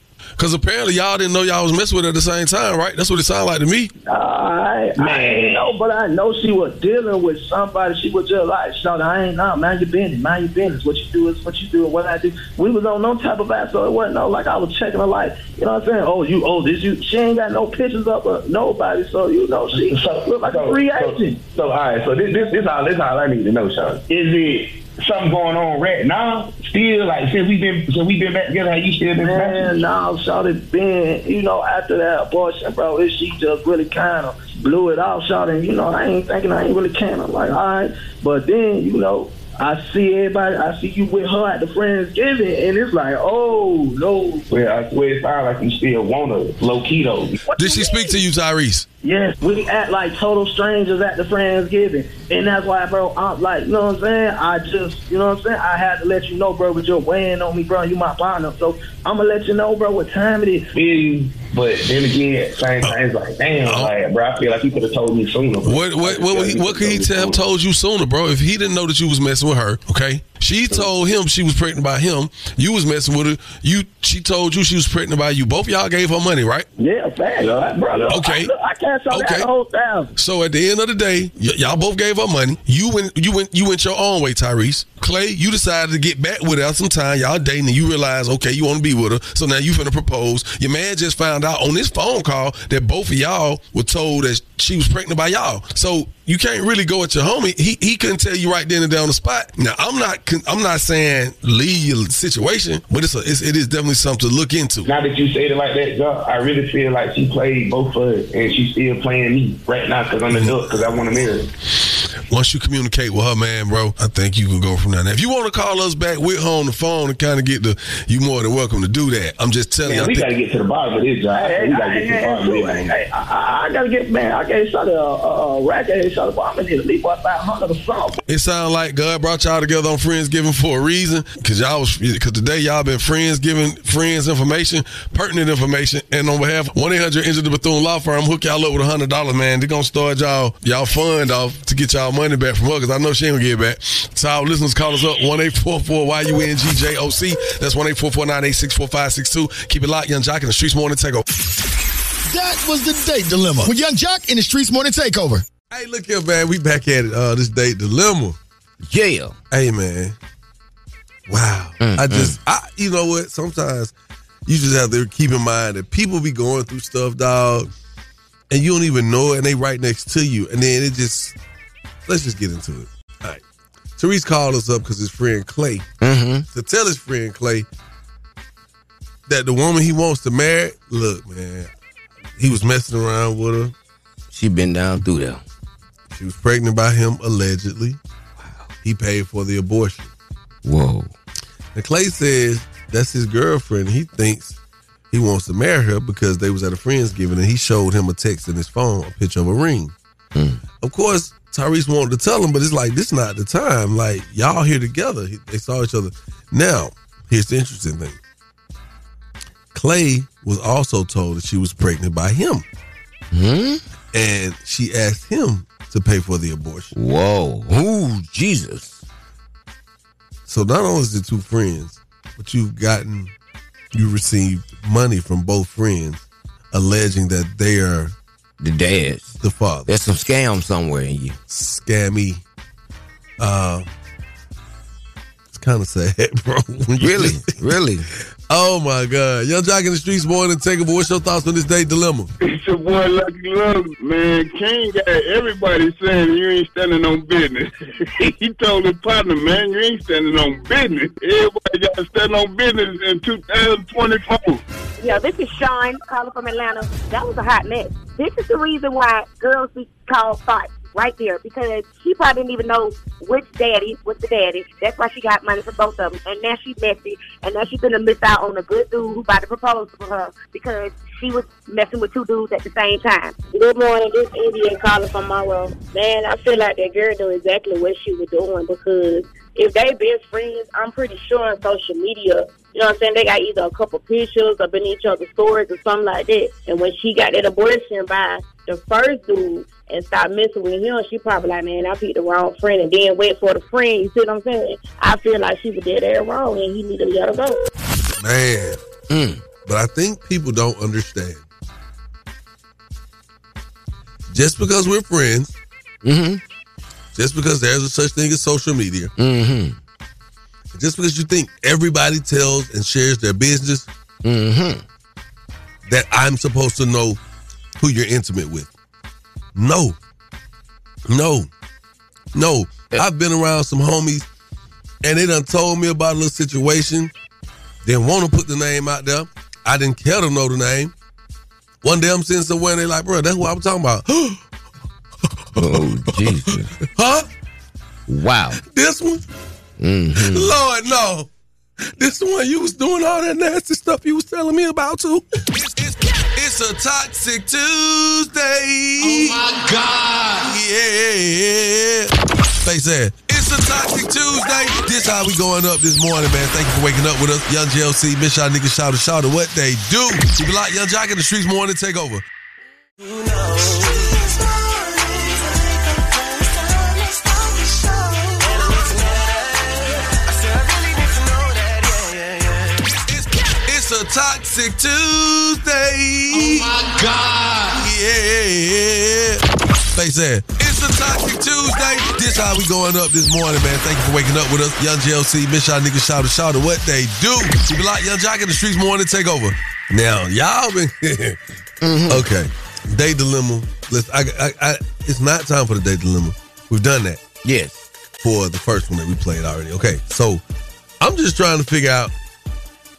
because apparently y'all didn't know y'all was messing with her at the same time, right? That's what it sounded like to me. I, I ain't know, but I know she was dealing with somebody. She was just like, "Shout, I ain't know. Mind your business. Mind your business. What you do is what you do, and what I do." We was on no type of act, so it wasn't no like I was checking her like, you know what I'm saying? Oh, you, oh, this you. She ain't got no pictures of her, nobody. So you know she look like a free agent. So, all right. So this this this all this all I need to know, Sean. Is it something going on right now? Still, like since we've been since we've been back together, have you still been back? Man, now Shawty been, you know, after that abortion, bro, it, she just really kind of blew it off, Shawty. You know, I ain't thinking I ain't really can. I'm like, all right. But then, you know, I see everybody, I see you with her at the Friendsgiving, and it's like, oh, no. Well, I swear it sounds like you still want her low key though. Did she speak to you, Tyrese? Yes, we act like total strangers at the Friendsgiving. And that's why, bro, I'm like, you know what I'm saying? I just, you know what I'm saying? I had to let you know, bro, but you're weighing on me, bro. You my partner. So I'm going to let you know, bro, what time it is. Feel you, but then again, same time, it's like, damn, oh. like, bro, I feel like you could have told me sooner. bro. What what what, what, what could he have told you sooner, bro? If he didn't know that you was messing with her, okay? She told him she was pregnant by him. You was messing with her. You she told you she was pregnant by you. Both y'all gave her money, right? Yeah, fact, bro. Okay. I, I can't show that Okay. the whole time. So at the end of the day, y- y'all both gave her money. You went, you went, you went your own way, Tyrese. Clay, you decided to get back with her some time. Y'all dating, and you realize, okay, you want to be with her. So now you finna propose. Your man just found out on this phone call that both of y'all were told that she was pregnant by y'all. So you can't really go at your homie. He he couldn't tell you right then and there on the spot. Now I'm not I'm not saying leave your situation, but it's, a, it's it is definitely something to look into. Now that you said it like that, I really feel like she played both of us, and she's still playing me right now because I'm the mm-hmm. duck because I want to marry. her. Once you communicate with her, man, bro, I think you can go from there. Now, if you want to call us back with her on the phone and kind of get the, you more than welcome to do that. I'm just telling Man, you. I we got to get to the bottom of this, Joe. I we got to get to the bottom of this. Hey, hey, I, I, I gotta get man. I gave shot a, a, a rack. I gave shot a bomb. I need to leave about five hundred or something. It sounds like God brought y'all together on Friendsgiving for a reason. Cause y'all was, cause today y'all been friends giving friends information, pertinent information. And on behalf of 1-800 Injured the Bethune Law Firm, hook y'all up with a hundred dollars, man. They're gonna start y'all, y'all fund off to get y'all money back from her. Cause I know she ain't gonna get it back. So our listeners call us up, 1-844-YUNGJOC. That's 1-844-986-4562. Keep it locked, Young Joc in the Streets Morning Takeover. That was the date dilemma with Young Joc in the Streets Morning Takeover. Hey, look here, man. We back at it. Uh, this date dilemma. Yeah. Hey, man. Wow. Mm, I just, I, you know what? Sometimes you just have to keep in mind that people be going through stuff, dog, and you don't even know it, and they right next to you, and then it just. Let's just get into it. All right. Therese called us up because his friend Clay Mm-hmm. to tell his friend Clay that the woman he wants to marry, look, man, he was messing around with her. She been down through there. She was pregnant by him allegedly. Wow. He paid for the abortion. Whoa. And Clay says that's his girlfriend. He thinks he wants to marry her because they was at a friend's giving and he showed him a text in his phone, a picture of a ring. Of course, Tyrese wanted to tell him, but it's like this not the time. Like y'all here together. They saw each other. Now, here's the interesting thing. Clay was also told that she was pregnant by him. Hmm? And she asked him to pay for the abortion. Whoa. Ooh, Jesus. So not only is it two friends, but you've gotten you received money from both friends alleging that they are the dads. The father. There's some scam somewhere in you. Scammy. Uh it's kind of sad, bro. Really? really? Oh my God. Young Joc in the streets morning takeover. What's your thoughts on this day dilemma? It's your boy Lucky Love, man. King got everybody saying you ain't standing on business. he told his partner, man, you ain't standing on business. Everybody got to stand on business in 2024. Yeah, this is Sean calling from Atlanta. That was a hot mess. This is the reason why girls be called thoughts right there because she probably didn't even know which daddy was the daddy. That's why she got money for both of them. And now she's messy. And now she's to miss out on a good dude who about to propose for her because she was messing with two dudes at the same time. Good morning, this Indian calling from Monroe. Man, I feel like that girl knew exactly what she was doing because if they best friends, I'm pretty sure on social media, you know what I'm saying, they got either a couple pictures up in each other's stories or something like that. And when she got that abortion by the first dude and stop messing with him, she probably like, man, I picked the wrong friend and then wait for the friend. You see what I'm saying? I feel like she was dead there wrong and he needed to let her go. Man. Mm. But I think people don't understand. Just because we're friends, mm-hmm. just because there's a such thing as social media, mm-hmm. just because you think everybody tells and shares their business, mm-hmm. that I'm supposed to know who you're intimate with. No. No. No. I've been around some homies and they done told me about a little situation. Didn't want to put the name out there. I didn't care to know the name. One day I'm sitting somewhere and they like, bro, that's what I'm talking about. oh, Jesus. Huh? Wow. This one? Mm-hmm. Lord, no. This one you was doing all that nasty stuff you was telling me about too. A toxic Tuesday. Oh my God. Yeah. Face said, it's a toxic Tuesday. This how we going up this morning, man. Thank you for waking up with us. Young JLC, Miss Y'all niggas shout out, shout out what they do. You be like Young Joc in the streets morning take over. It's a toxic Tuesday. Oh my God. Yeah. Face said, it's a toxic Tuesday. This how we going up this morning, man. Thank you for waking up with us. Young JLC, Miss Y'all niggas shout shout what they do. You be like Young Joc in the streets morning take over. Now, y'all been mm-hmm. Okay. Day dilemma. Let's I, I, I it's not time for the day dilemma. We've done that. Yes. For the first one that we played already. Okay. So I'm just trying to figure out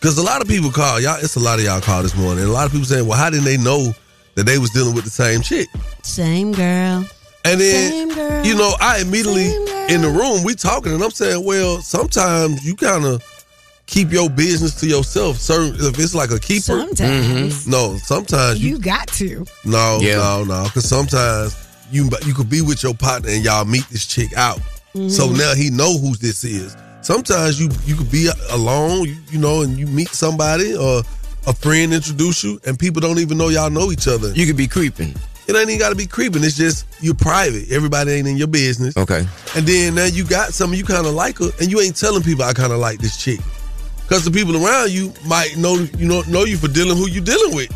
because a lot of people call y'all. It's a lot of y'all call this morning. And a lot of people saying, "Well, how didn't they know that they was dealing with the same chick?" Same girl. And then, Same girl. you know, I immediately in the room we talking, and I'm saying, "Well, sometimes you kind of keep your business to yourself. Certain if it's like a keeper, Sometimes. no, sometimes you You got to. no, Yeah. no, no, because sometimes you you could be with your partner and y'all meet this chick out. So Mhm. now he know who this is. Sometimes you you could be alone, you, you know, and you meet somebody or a friend introduce you, and people don't even know y'all know each other. You could be creeping. It ain't even got to be creeping. It's just you're private. Everybody ain't in your business. Okay. And then now you got some you kind of like her, and you ain't telling people I kind of like this chick, because the people around you might know you know know you for dealing who you dealing with.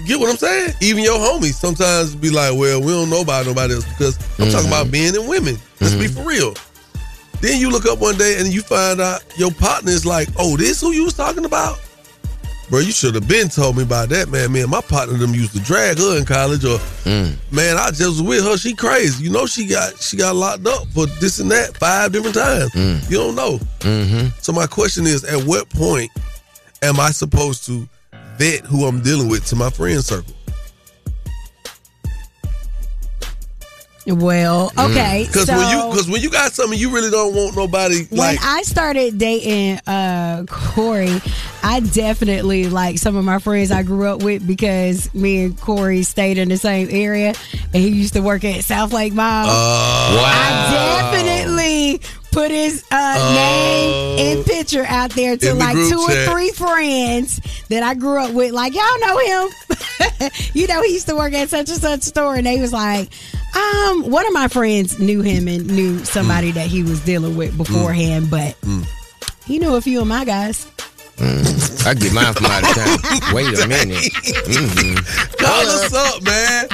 You get what I'm saying? Even your homies sometimes be like, "Well, we don't know about nobody else," because I'm talking mm-hmm. about men and women. Let's be mm-hmm. for real. Then you look up one day and you find out your partner is like, "Oh, this who you was talking about." Bro, you should have been told me about that, man. Man, my partner them used to drag her in college, or man, I just was with her. She crazy. You know, she got she got locked up for this and that five different times. You don't know. Mm-hmm. So my question is, at what point am I supposed to vet who I'm dealing with to my friend circle? Well, okay. Because so when you because when you got something, you really don't want nobody when like. I started dating uh Corey, I definitely like some of my friends I grew up with because me and Corey stayed in the same area and he used to work at South Lake Mall. Oh. I definitely put his uh, Oh. name and picture out there to In the like two chat. or three friends that I grew up with. Like, y'all know him. you know, he used to work at such and such store. And they was like, um, one of my friends knew him and knew somebody that he was dealing with beforehand, but he knew a few of my guys. Mm. I get mine from out of town. Wait a minute. Mhm. Call us up, man.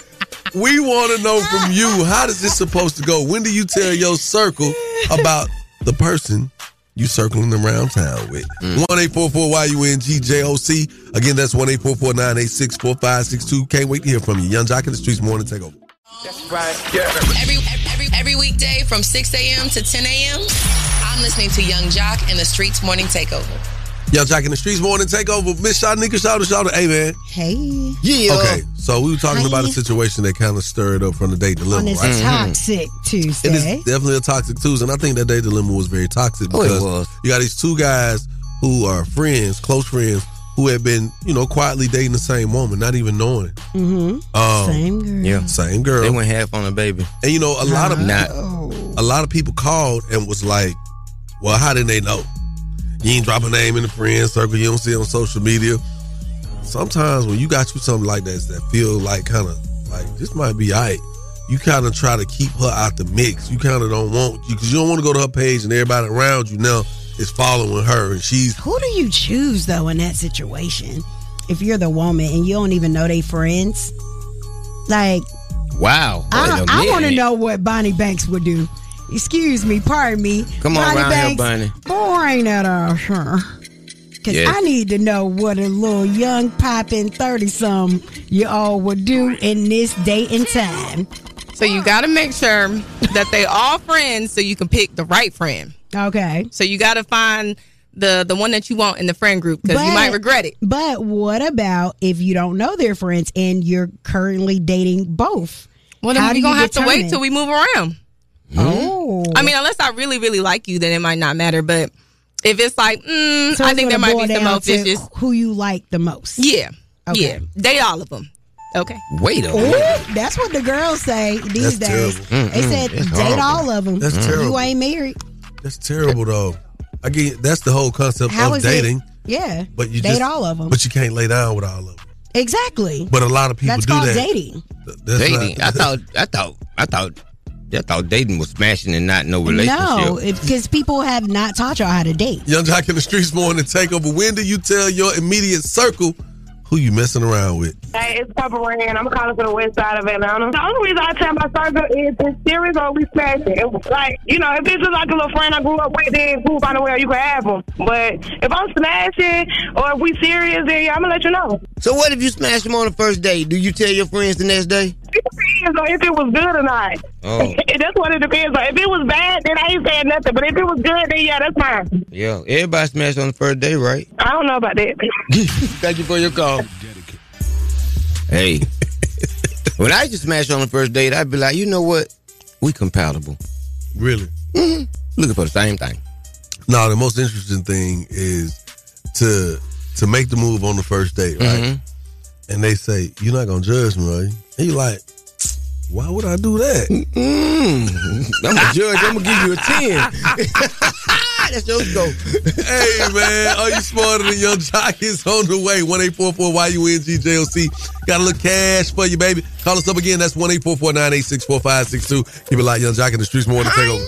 We want to know from you how does this supposed to go? When do you tell your circle about the person you circling around town with? Mm. One eight four four Y U N G J O C. Again, that's one eight four four nine eight six four five six two. Can't wait to hear from you. Young Joc in the streets morning take over. Every, every every weekday from 6 a.m. to 10 a.m. I'm listening to Young Joc and the Streets Morning Takeover. Young Joc in the streets morning take over. Miss Shanika, shout out, shout out. Hey man. Hey. Yeah. Okay, so we were talking Hi. about a situation that kind of stirred up from the date dilemma, On this right? toxic Tuesday. It is definitely a toxic Tuesday, and I think that day dilemma was very toxic Oh, it because was. you got these two guys who are friends, close friends, who have been, you know, quietly dating the same woman, not even knowing. Mm-hmm. Um, Same girl. Yeah. Same girl. They went half on a baby. And you know, a lot of Not. a lot of people called and was like, "Well, how did they know? You ain't drop a name in the friend circle. You don't see it on social media." Sometimes when you got you something like that that feel like kind of like this might be alright, you kind of try to keep her out the mix. You kind of don't want you because you don't want to go to her page and everybody around you now is following her and she's Who do you choose though in that situation? If you're the woman and you don't even know they friends, like Wow. I, Wait a I want to know what Bonnie Banks would do. Excuse me, pardon me. Come on Bonnie around here, Banks, Bonnie. Bring that out, sure. Cause Yes. I need to know what a little young poppin' thirty some you all would do in this day and time. So you got to make sure that they all friends so you can pick the right friend. Okay. So you got to find the the one that you want in the friend group because you might regret it. But what about if you don't know their friends and you're currently dating both? Well, then How you're do gonna you have to wait determine? till we move around. Oh. I mean, unless I really, really like you, then it might not matter. But if it's like, mm, So I think there might be boil some more fishes. Who you like the most? Yeah, Okay. yeah, date all of them. Okay. Wait a minute. that's what the girls say these That's days. terrible. They said it's date horrible. all of them. That's You terrible. ain't married. that's terrible though. I get that's the whole concept How of dating, it? Yeah. but you date just, all of them. But you can't lay down with all of them. Exactly. But a lot of people That's do called that. dating. That's dating. not- I thought. I thought. I thought. I thought dating was smashing and not no relationship. No, because people have not taught y'all how to date. Young Joc in the streets morning takeover. When do you tell your immediate circle who you messing around with? Hey, it's Papa Rand. I'm calling from the west side of Atlanta. The only reason I tell my circle is it's serious or we smashing. It was like, you know, if it's just like a little friend I grew up with, then cool, find a way you can have them. But if I'm smashing or if we serious, then yeah, I'm going to let you know. So what if you smash them on the first date? Do you tell your friends the next day? It depends on if it was good or not. Oh. that's what it depends on. If it was bad, then I ain't saying nothing. But if it was good, then yeah, that's fine. Yeah, everybody smashed on the first day, right? I don't know about that. Thank you for your call. Hey, when I used to smash on the first date, I'd be like, you know what? We compatible. Really? hmm Looking for the same thing. No, the most interesting thing is to to make the move on the first date, right? Mhm. And they say, You're not gonna judge me, are you? And you like, why would I do that? Mm. I'm a judge. I'm gonna give you a 10. That's your scope. hey man, are you smarter than your jock is on the way? 1844 Y-U-N-G-J-O-C. Got a little cash for you, baby. Call us up again. That's 1-844-986-4562. Keep it light, Young Joc in the streets more to take over.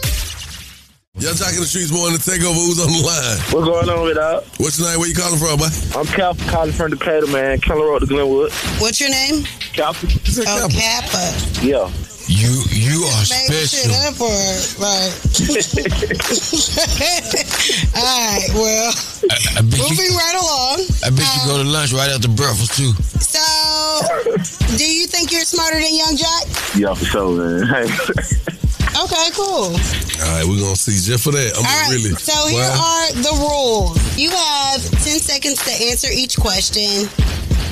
Young Joc in the streets more to take over. Who's on the line? What's going on with that? What's your name? Where you calling from, boy? I'm Cap calling from Decatur, man. Keller Road to Glenwood. What's your name? Cap. Oh, Kappa. Yeah. You you are Made shit up for it. Right. All right. Well, I, I bet you, moving right along. I bet you go to um, lunch right after breakfast too. So, do you think you're smarter than Young Joc? Yeah, for sure, man. Okay, cool. All right, we're going to see just for that. I'm All right. really. So here are the rules. You have 10 seconds to answer each question.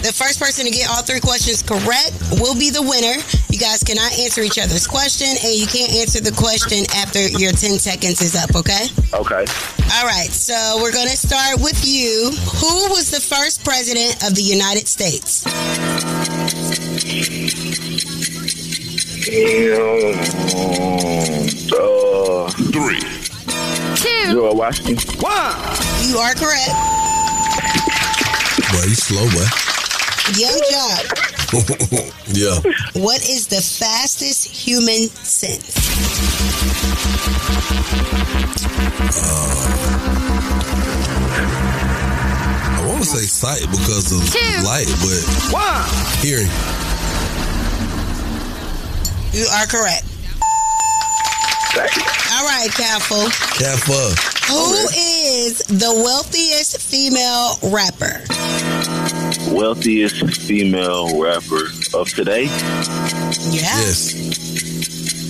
The first person to get all three questions correct will be the winner. You You guys cannot answer each other's question, and you can't answer the question after your 10 seconds is up, okay? Okay. All right, so we're going to start with you. Who was the first president of the United States? Uh, Three. Two. George Washington. One. You are correct. Boy, you slow, boy. Young Joc, yeah. what is the fastest human sense? Uh, I want to say sight because of Two. light, but hearing. You are correct. All right, Careful. Kappa. Who is the wealthiest female rapper? Wealthiest female rapper of today. Yeah. Yes.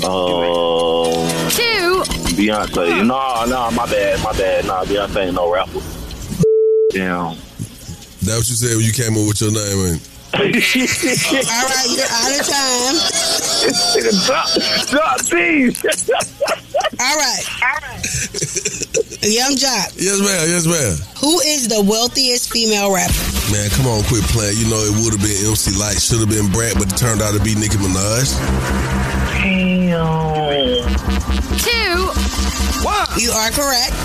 Uh, Two. Beyonce. No, no, my bad, my bad. Nah, Beyonce ain't no rapper. Damn. That what you said when you came up with your name, man. All right, you're out of time. drop, drop these. All right. Young Joc, Yes, ma'am. Yes, ma'am. who is the wealthiest female rapper? Man, come on, quit playing. You know it would have been MC Lyte, should have been Brad, but it turned out to be Nicki Minaj. Damn. Two. One. You are correct.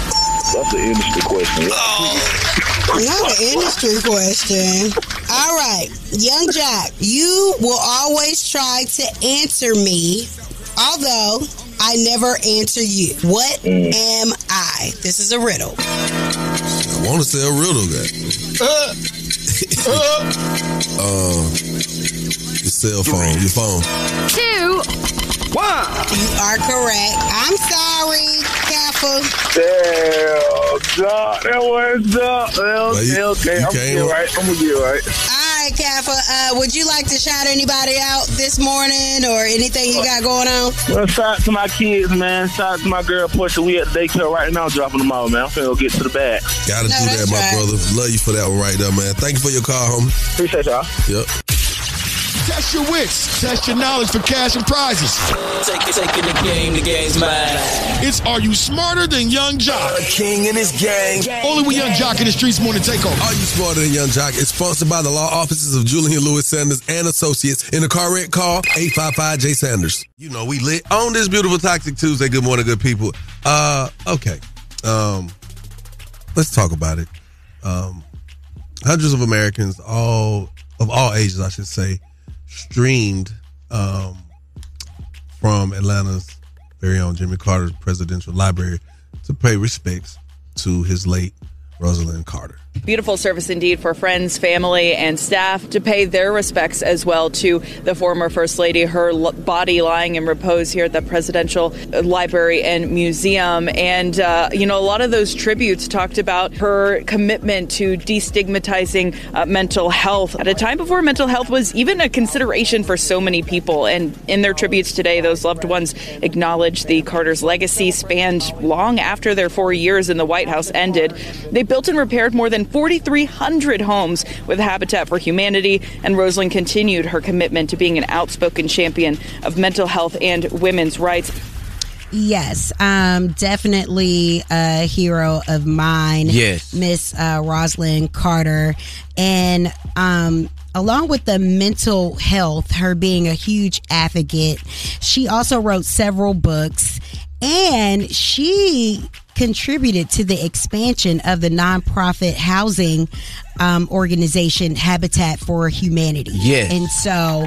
That's an industry question. Not an industry question. All right, Young Joc, you will always try to answer me, although I never answer you. What am I? This is a riddle. I want to say a riddle guy. Uh, uh, your cell phone, your phone. Two. One. You are correct. I'm sorry, Kappa. Damn, dog, that was up. Well, Okay, you- okay, you I'm gonna came get up- right. I'm gonna get right. All right, Kappa. Uh, would you like to shout anybody out this morning or anything you got going on? Well, shout out to my kids, man. Shout out to my girl Portia. We at the daycare right now, dropping them off, man. I'm finna go get to the bag. Gotta No, do that, my right. brother. Love you for that one right there, man. Thank you for your call, homie. Appreciate y'all. Yep. Test your wits. Test your knowledge for cash and prizes. Take it, taking the game, the game's mine. It's Are You Smarter Than Young Joc? King and his gang. Only with Young Joc in the Streets more Morning Takeover. Are you smarter than Young Joc? It's sponsored by the law offices of Julian Lewis Sanders and Associates. In a car wreck, call 855 J Sanders. You know, we lit on this beautiful Toxic Tuesday. Good morning, good people. Uh, okay. Um, let's talk about it. Um, hundreds of Americans, all of all ages, I should say, streamed um, from Atlanta's very own Jimmy Carter's Presidential Library to pay respects to his late Rosalynn Carter. Beautiful service indeed for friends, family, and staff to pay their respects as well to the former First Lady. Her body lying in repose here at the Presidential Library and Museum. And, uh, you know, a lot of those tributes talked about her commitment to destigmatizing uh, mental health at a time before mental health was even a consideration for so many people. And in their tributes today, those loved ones acknowledged the Carter's legacy spanned long after their four years in the White House ended. They built and repaired more than 4,300 homes with Habitat for Humanity, and Rosalynn continued her commitment to being an outspoken champion of mental health and women's rights. Yes, um, definitely a hero of mine. Yes. Miss uh, Rosalynn Carter, and um, along with the mental health, her being a huge advocate, she also wrote several books, and she contributed to the expansion of the nonprofit housing um, organization Habitat for Humanity. Yes. And so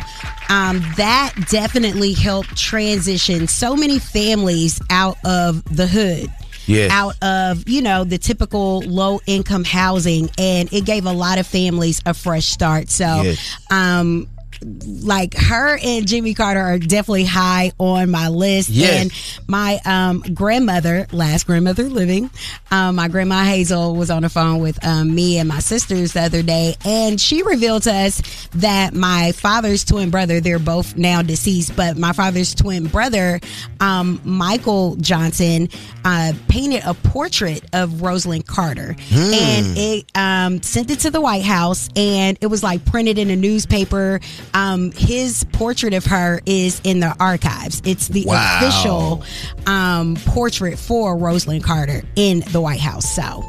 um, that definitely helped transition so many families out of the hood. Yes. Out of, you know, the typical low income housing. And it gave a lot of families a fresh start. So, Yes. um, like her and Jimmy Carter are definitely high on my list. Yes. And my um, grandmother, last grandmother living, um, my grandma Hazel was on the phone with um, me and my sisters the other day, and she revealed to us that my father's twin brother, they're both now deceased, but my father's twin brother, um, Michael Johnson, uh, painted a portrait of Rosalynn Carter, Hmm. and it um, sent it to the White House, and it was like printed in a newspaper um, his portrait of her is in the archives. It's the Wow. official um, portrait for Rosalynn Carter in the White House. So,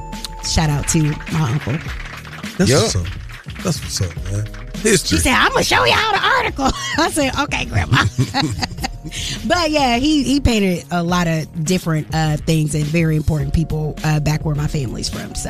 shout out to my uncle. That's Yup. what's up. That's what's up, man. She said, "I'm gonna show y'all the article." I said, "Okay, Grandma." but yeah, he he painted a lot of different uh, things and very important people uh, back where my family's from. So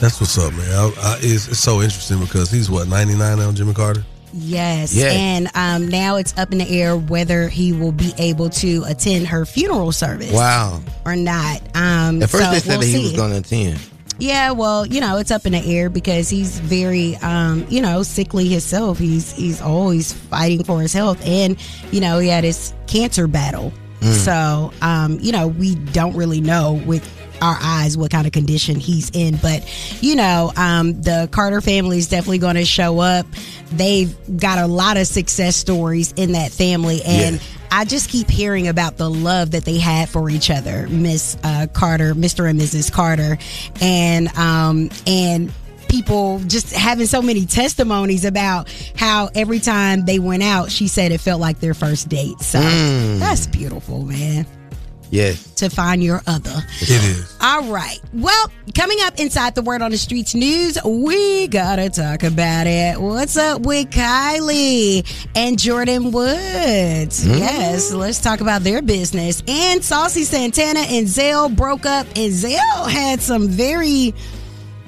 That's what's up, man. I, I, it's, it's so interesting because he's what 99 now, Jimmy Carter. Yes, Yes. and um, now it's up in the air whether he will be able to attend her funeral service. Wow. or not. Um, At first, so they said we'll that he see. was going to attend. Yeah, well, you know, it's up in the air because he's very, um, you know, sickly himself. He's he's always fighting for his health, and you know, he had his cancer battle. Mm. So, um, you know, we don't really know with our eyes what kind of condition he's in, but you know, um, the Carter family is definitely going to show up. They've got a lot of success stories in that family, and. Yeah. I just keep hearing about the love that they had for each other, Miss uh, Carter, Mr. and Mrs. Carter, and um, and people just having so many testimonies about how every time they went out, she said it felt like their first date. So Mm. that's beautiful, man. Yes. To find your other. It is. All right. Well, coming up inside the Word on the Streets news, we gotta talk about it. What's up with Kylie and Jordyn Woods? Mm. Yes, let's talk about their business. And Saucy Santana and Zell broke up, and Zell had some very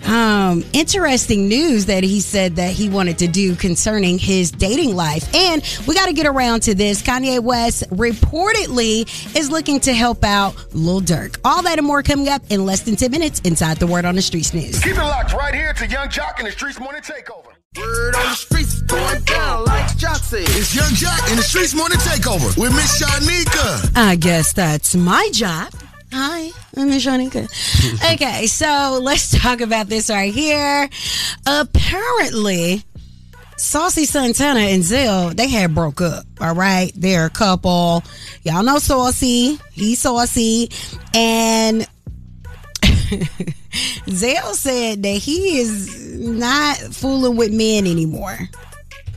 um interesting news that he said that he wanted to do concerning his dating life and we got to get around to this kanye west reportedly is looking to help out lil durk all that and more coming up in less than 10 minutes inside the word on the streets news Keep it locked right here to Young Joc and the Streets Morning Takeover. Word on the streets going down like Joc said. It's Young Joc and the Streets Morning Takeover with Miss Shanika. i guess that's my job Hi, I'm Shanika. okay, so let's talk about this right here. Apparently, Saucy Santana and Zell, they had broke up. All right. They're a couple. Y'all know Saucy. He's saucy. And Zell said that he is not fooling with men anymore.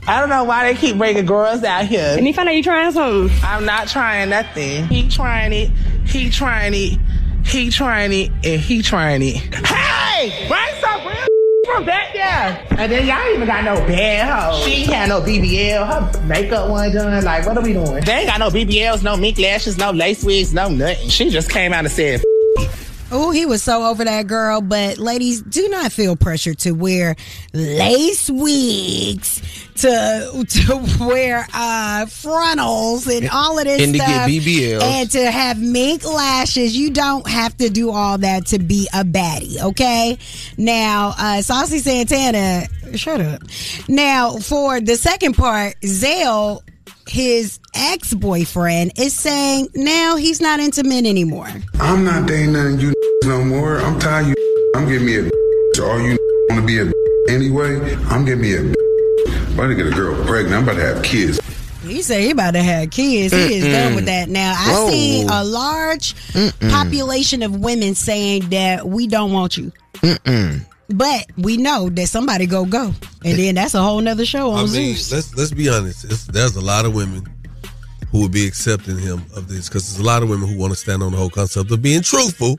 I don't know why they keep bringing girls out here. And he found out you trying something. I'm not trying nothing. He trying it. He trying it. He trying it. And he trying it. Hey! Bring some real from back there. And then y'all even got no bad hoe. She ain't had no BBL. Her makeup wasn't done. Like, what are we doing? They ain't got no BBLs, no mink lashes, no lace wigs, no nothing. She just came out and said, Oh, he was so over that girl. But ladies, do not feel pressure to wear lace wigs, to to wear uh frontals and all of this And to get stuff, BBLs. and to have mink lashes. You don't have to do all that to be a baddie. Okay. Now, uh Saucy Santana, shut up. Now, for the second part, Zell. His ex boyfriend is saying now he's not into men anymore. I'm not dating none of you no more. I'm tired of you. I'm giving me a so all you want to be a anyway. I'm giving me a I'm about to get a girl pregnant. I'm about to have kids. He said he about to have kids. He is Mm-mm. done with that now. I Whoa. see a large Mm-mm. population of women saying that we don't want you. Mm-mm. But we know that somebody go go. And then that's a whole nother show on I mean, Zeus. let's let's be honest. It's, there's a lot of women who would be accepting him of this because there's a lot of women who want to stand on the whole concept of being truthful.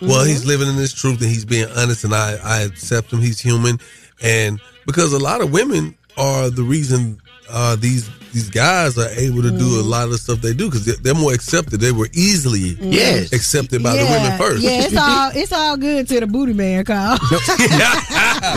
Well, Mhm. he's living in his truth and he's being honest, and I I accept him. He's human, and because a lot of women are the reason uh, these these guys are able to do a lot of the stuff they do because they're, they're more accepted. They were easily Yes. accepted by the women first. Yeah, it's all it's all good to the booty man, Carl.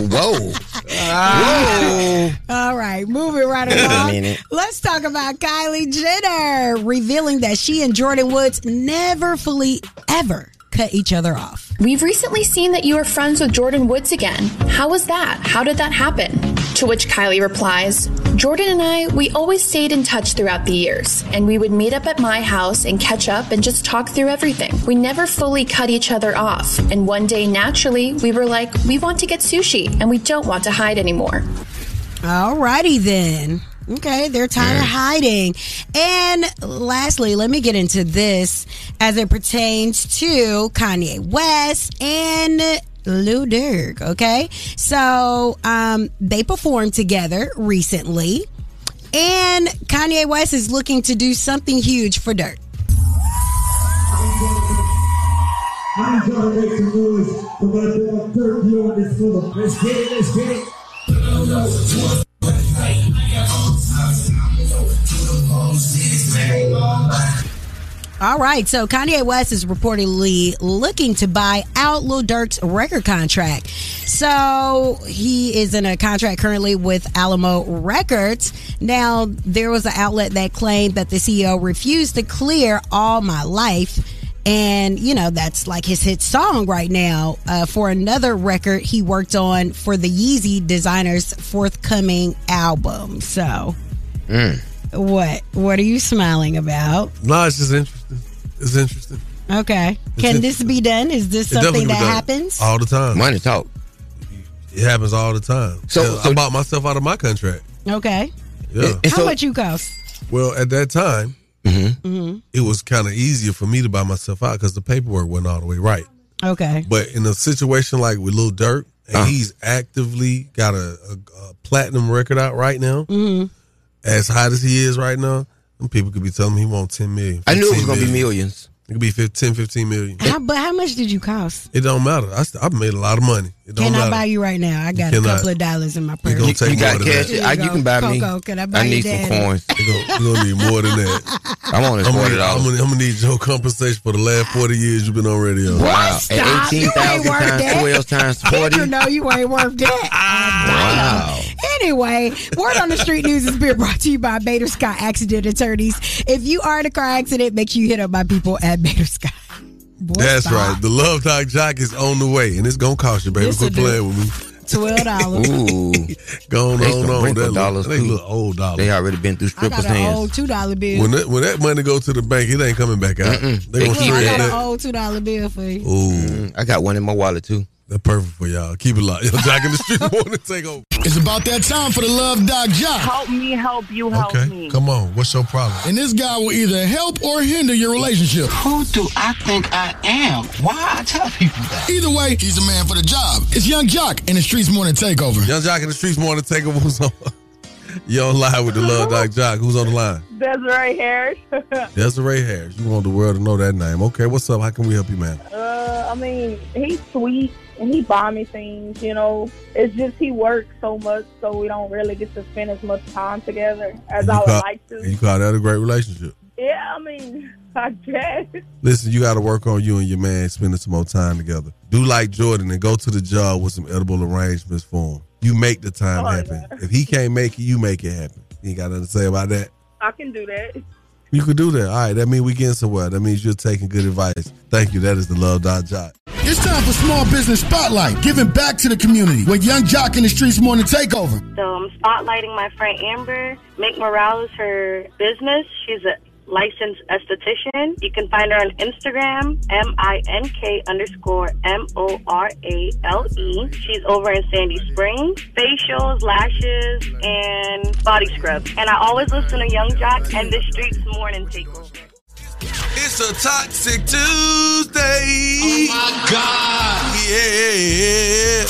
Whoa. Whoa. All right, moving right along. Let's talk about Kylie Jenner revealing that she and Jordyn Woods never fully ever cut each other off. We've recently seen that you are friends with Jordyn Woods again. How was that? How did that happen? To which Kylie replies, Jordyn and I, we always stayed in touch throughout the years, and we would meet up at my house and catch up and just talk through everything. We never fully cut each other off, and one day, naturally, we were like, we want to get sushi, and we don't want to hide anymore. Alrighty then. Okay, they're tired of hiding. And lastly, let me get into this as it pertains to Kanye West and Lil Durk. Okay, so um, they performed together recently. And Kanye West is looking to do something huge for Durk. I need y'all to make some noise for my dog Durk You on this floor. Let's get it, let's get it. All right, so Kanye West is reportedly looking to buy out Lil Durk's record contract. So he is in a contract currently with Alamo Records. Now, there was an outlet that claimed that the CEO refused to clear All My Life. And, you know, that's like his hit song right now uh, for another record he worked on for the Yeezy designer's forthcoming album. So, what? What are you smiling about? No, it's just interesting. It's interesting. Okay. It's Can this be done? Is this It definitely something that be done happens? all the time. Money talk. It happens all the time. So- So, I bought myself out of my contract. Okay. Yeah. How much you cost? Well, at that time, Mm-hmm. it was kind of easier for me to buy myself out because the paperwork wasn't all the way right. Okay. But in a situation like with Lil Durk, and Uh. he's actively got a, a, a platinum record out right now, Mm-hmm. As hot as he is right now, them people could be telling him he want 10 million. I knew it was gonna be millions. It could be 15, 15 million. How, but how much did you cost? It don't matter. I I've made a lot of money. It don't Can I matter. buy you right now? I got a couple of dollars in my purse. You You got cash? that. I, you can buy me. Coco, can I buy I need some coins. You gonna, gonna need more than that. I'm on I'm forty gonna, need, I'm, dollars. gonna, I'm gonna need your compensation for the last 40 years you've been on radio. Wow. Stop. At You eighteen ain't thousand worth times that. twelve times You forty. know you ain't worth that. Wow. Anyway, word on the street news is being brought to you by Bader Scott Accident Attorneys. If you are in a car accident, make sure you hit up my people at Bader Scott. Boy, That's stop. right. The Love Talk Joc is on the way, and it's gonna cost you, baby. Yes, Quit playing with me. Twelve dollars. Ooh, going on, They on, on. That dollars, little, they look old dollars. they already been through I strippers' got an hands. old two dollar bill. When that, when that money go to the bank, it ain't coming back out. Mm-mm. They They gonna keep Look, I shred got an old two dollar bill for you. Ooh, Mm, I got one in my wallet too. That's perfect for y'all. Keep it locked. Yo, Jack in the street want to take over. It's about that time for the Love Doc Joc. Help me, help you, help Okay, me. come on. What's your problem? And this guy will either help or hinder your relationship. Who do I think I am? Why I tell people that? Either way, he's a man for the job. It's Young Joc in the Streets Morning Takeover. Young Joc in the streets want to take over. Who's on? You on live with the Love Doc Joc. Who's on the line? Desiree Harris. Desiree Harris. You want the world to know that name. Okay, what's up? How can we help you, man? uh, I mean, he's sweet and he buy me things, you know. It's just he works so much, so we don't really get to spend as much time together as I would call, like to. you call that a great relationship. Yeah, I mean, I guess. Listen, you got to work on you and your man spending some more time together. Do like Jordan and go to the job with some edible arrangements for him. You make the time Oh, happen. If he can't make it, you make it happen. You ain't got nothing to say about that. I can do that. You could do that. All right, that means we getting somewhere. That means you're taking good advice. Thank you. That is the Love Dot Joc. It's time for Small Business Spotlight, giving back to the community with Young Joc in the Streets Morning Takeover. So I'm spotlighting my friend Amber. Mink Morale is her business. She's a licensed esthetician. You can find her on Instagram, M-I-N-K underscore M-O-R-A-L-E. She's over in Sandy Springs. Facials, lashes, and body scrubs. And I always listen to Young Joc and the Streets Morning Takeover. It's a toxic Tuesday. Oh my God. Yeah.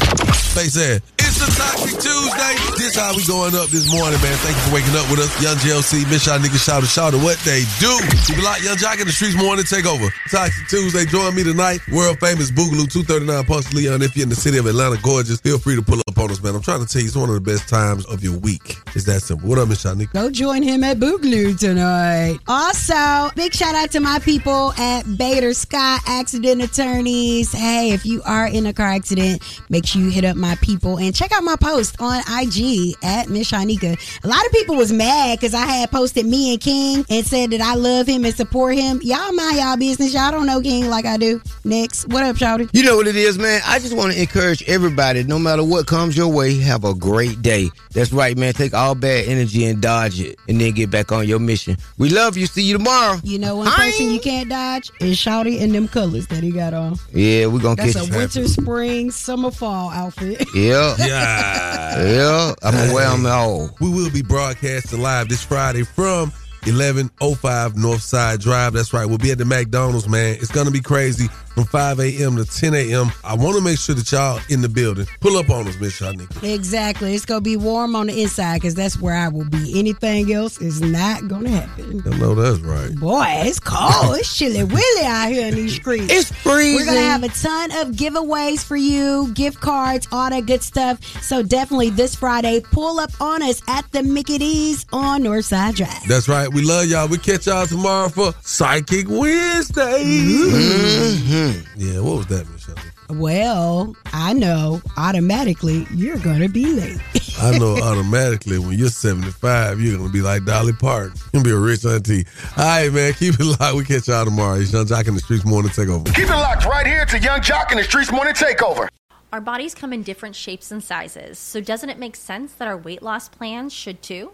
Face said, it's a toxic Tuesday. This how we going up this morning, man. Thank you for waking up with us. Young JLC, Miss Y'all niggas shout out, shout out what they do. Keep it locked, Young Joc in the streets morning take over. Toxic Tuesday, join me tonight. World famous Boogaloo 239 Punch Leon. If you're in the city of Atlanta, gorgeous, feel free to pull up on us, man. I'm trying to tell you, it's one of the best times of your week. It's that simple. What up, Miss Shanika? Go join him at Boogaloo tonight. Also, big shout out to my people at Bader Scott Accident Attorneys. Hey, if you are in a car accident, make sure you hit up my people and check out my post on IG at Miss Shanika. A lot of people was mad because I had posted me and King and said that I love him and support him. Y'all mind y'all business. Y'all don't know King like I do. Next, what up, Shouty? You know what it is, man. I just want to encourage everybody, no matter what comes your way, have a great day. That's right, man. Take all bad energy and dodge it, and then get back on your mission. We love you. See you tomorrow. You know one person you can't dodge is Shouty in them colors that he got on. Yeah, we're gonna That's catch a winter, spring, summer, fall outfit. Yeah. Yeah. Yeah. I'm gonna wear them all. We will be broadcasting live this Friday from 1105 Northside Drive. That's right. We'll be at the McDonald's, man. It's going to be crazy. From 5 a.m. to 10 a.m. I want to make sure that y'all in the building. Pull up on us, Miss Shanika. Exactly. It's gonna be warm on the inside because that's where I will be. Anything else is not gonna happen. I know that's right. Boy, it's cold. it's chilly willy out here in these streets. It's freezing. We're gonna have a ton of giveaways for you, gift cards, all that good stuff. So definitely this Friday, pull up on us at the Mickey D's on Northside Drive. That's right. We love y'all. We catch y'all tomorrow for Psychic Wednesday. Mm-hmm. Mm. Yeah, what was that, Miss Shanika? Well, I know automatically you're gonna be late. I know automatically when you're 75, you're gonna be like Dolly Parton. You're gonna be a rich auntie. All right, man, keep it locked. We catch y'all tomorrow. It's Young Joc in the Streets Morning Takeover. Keep it locked right here to Young Joc in the Streets Morning Takeover. Our bodies come in different shapes and sizes, so doesn't it make sense that our weight loss plans should too?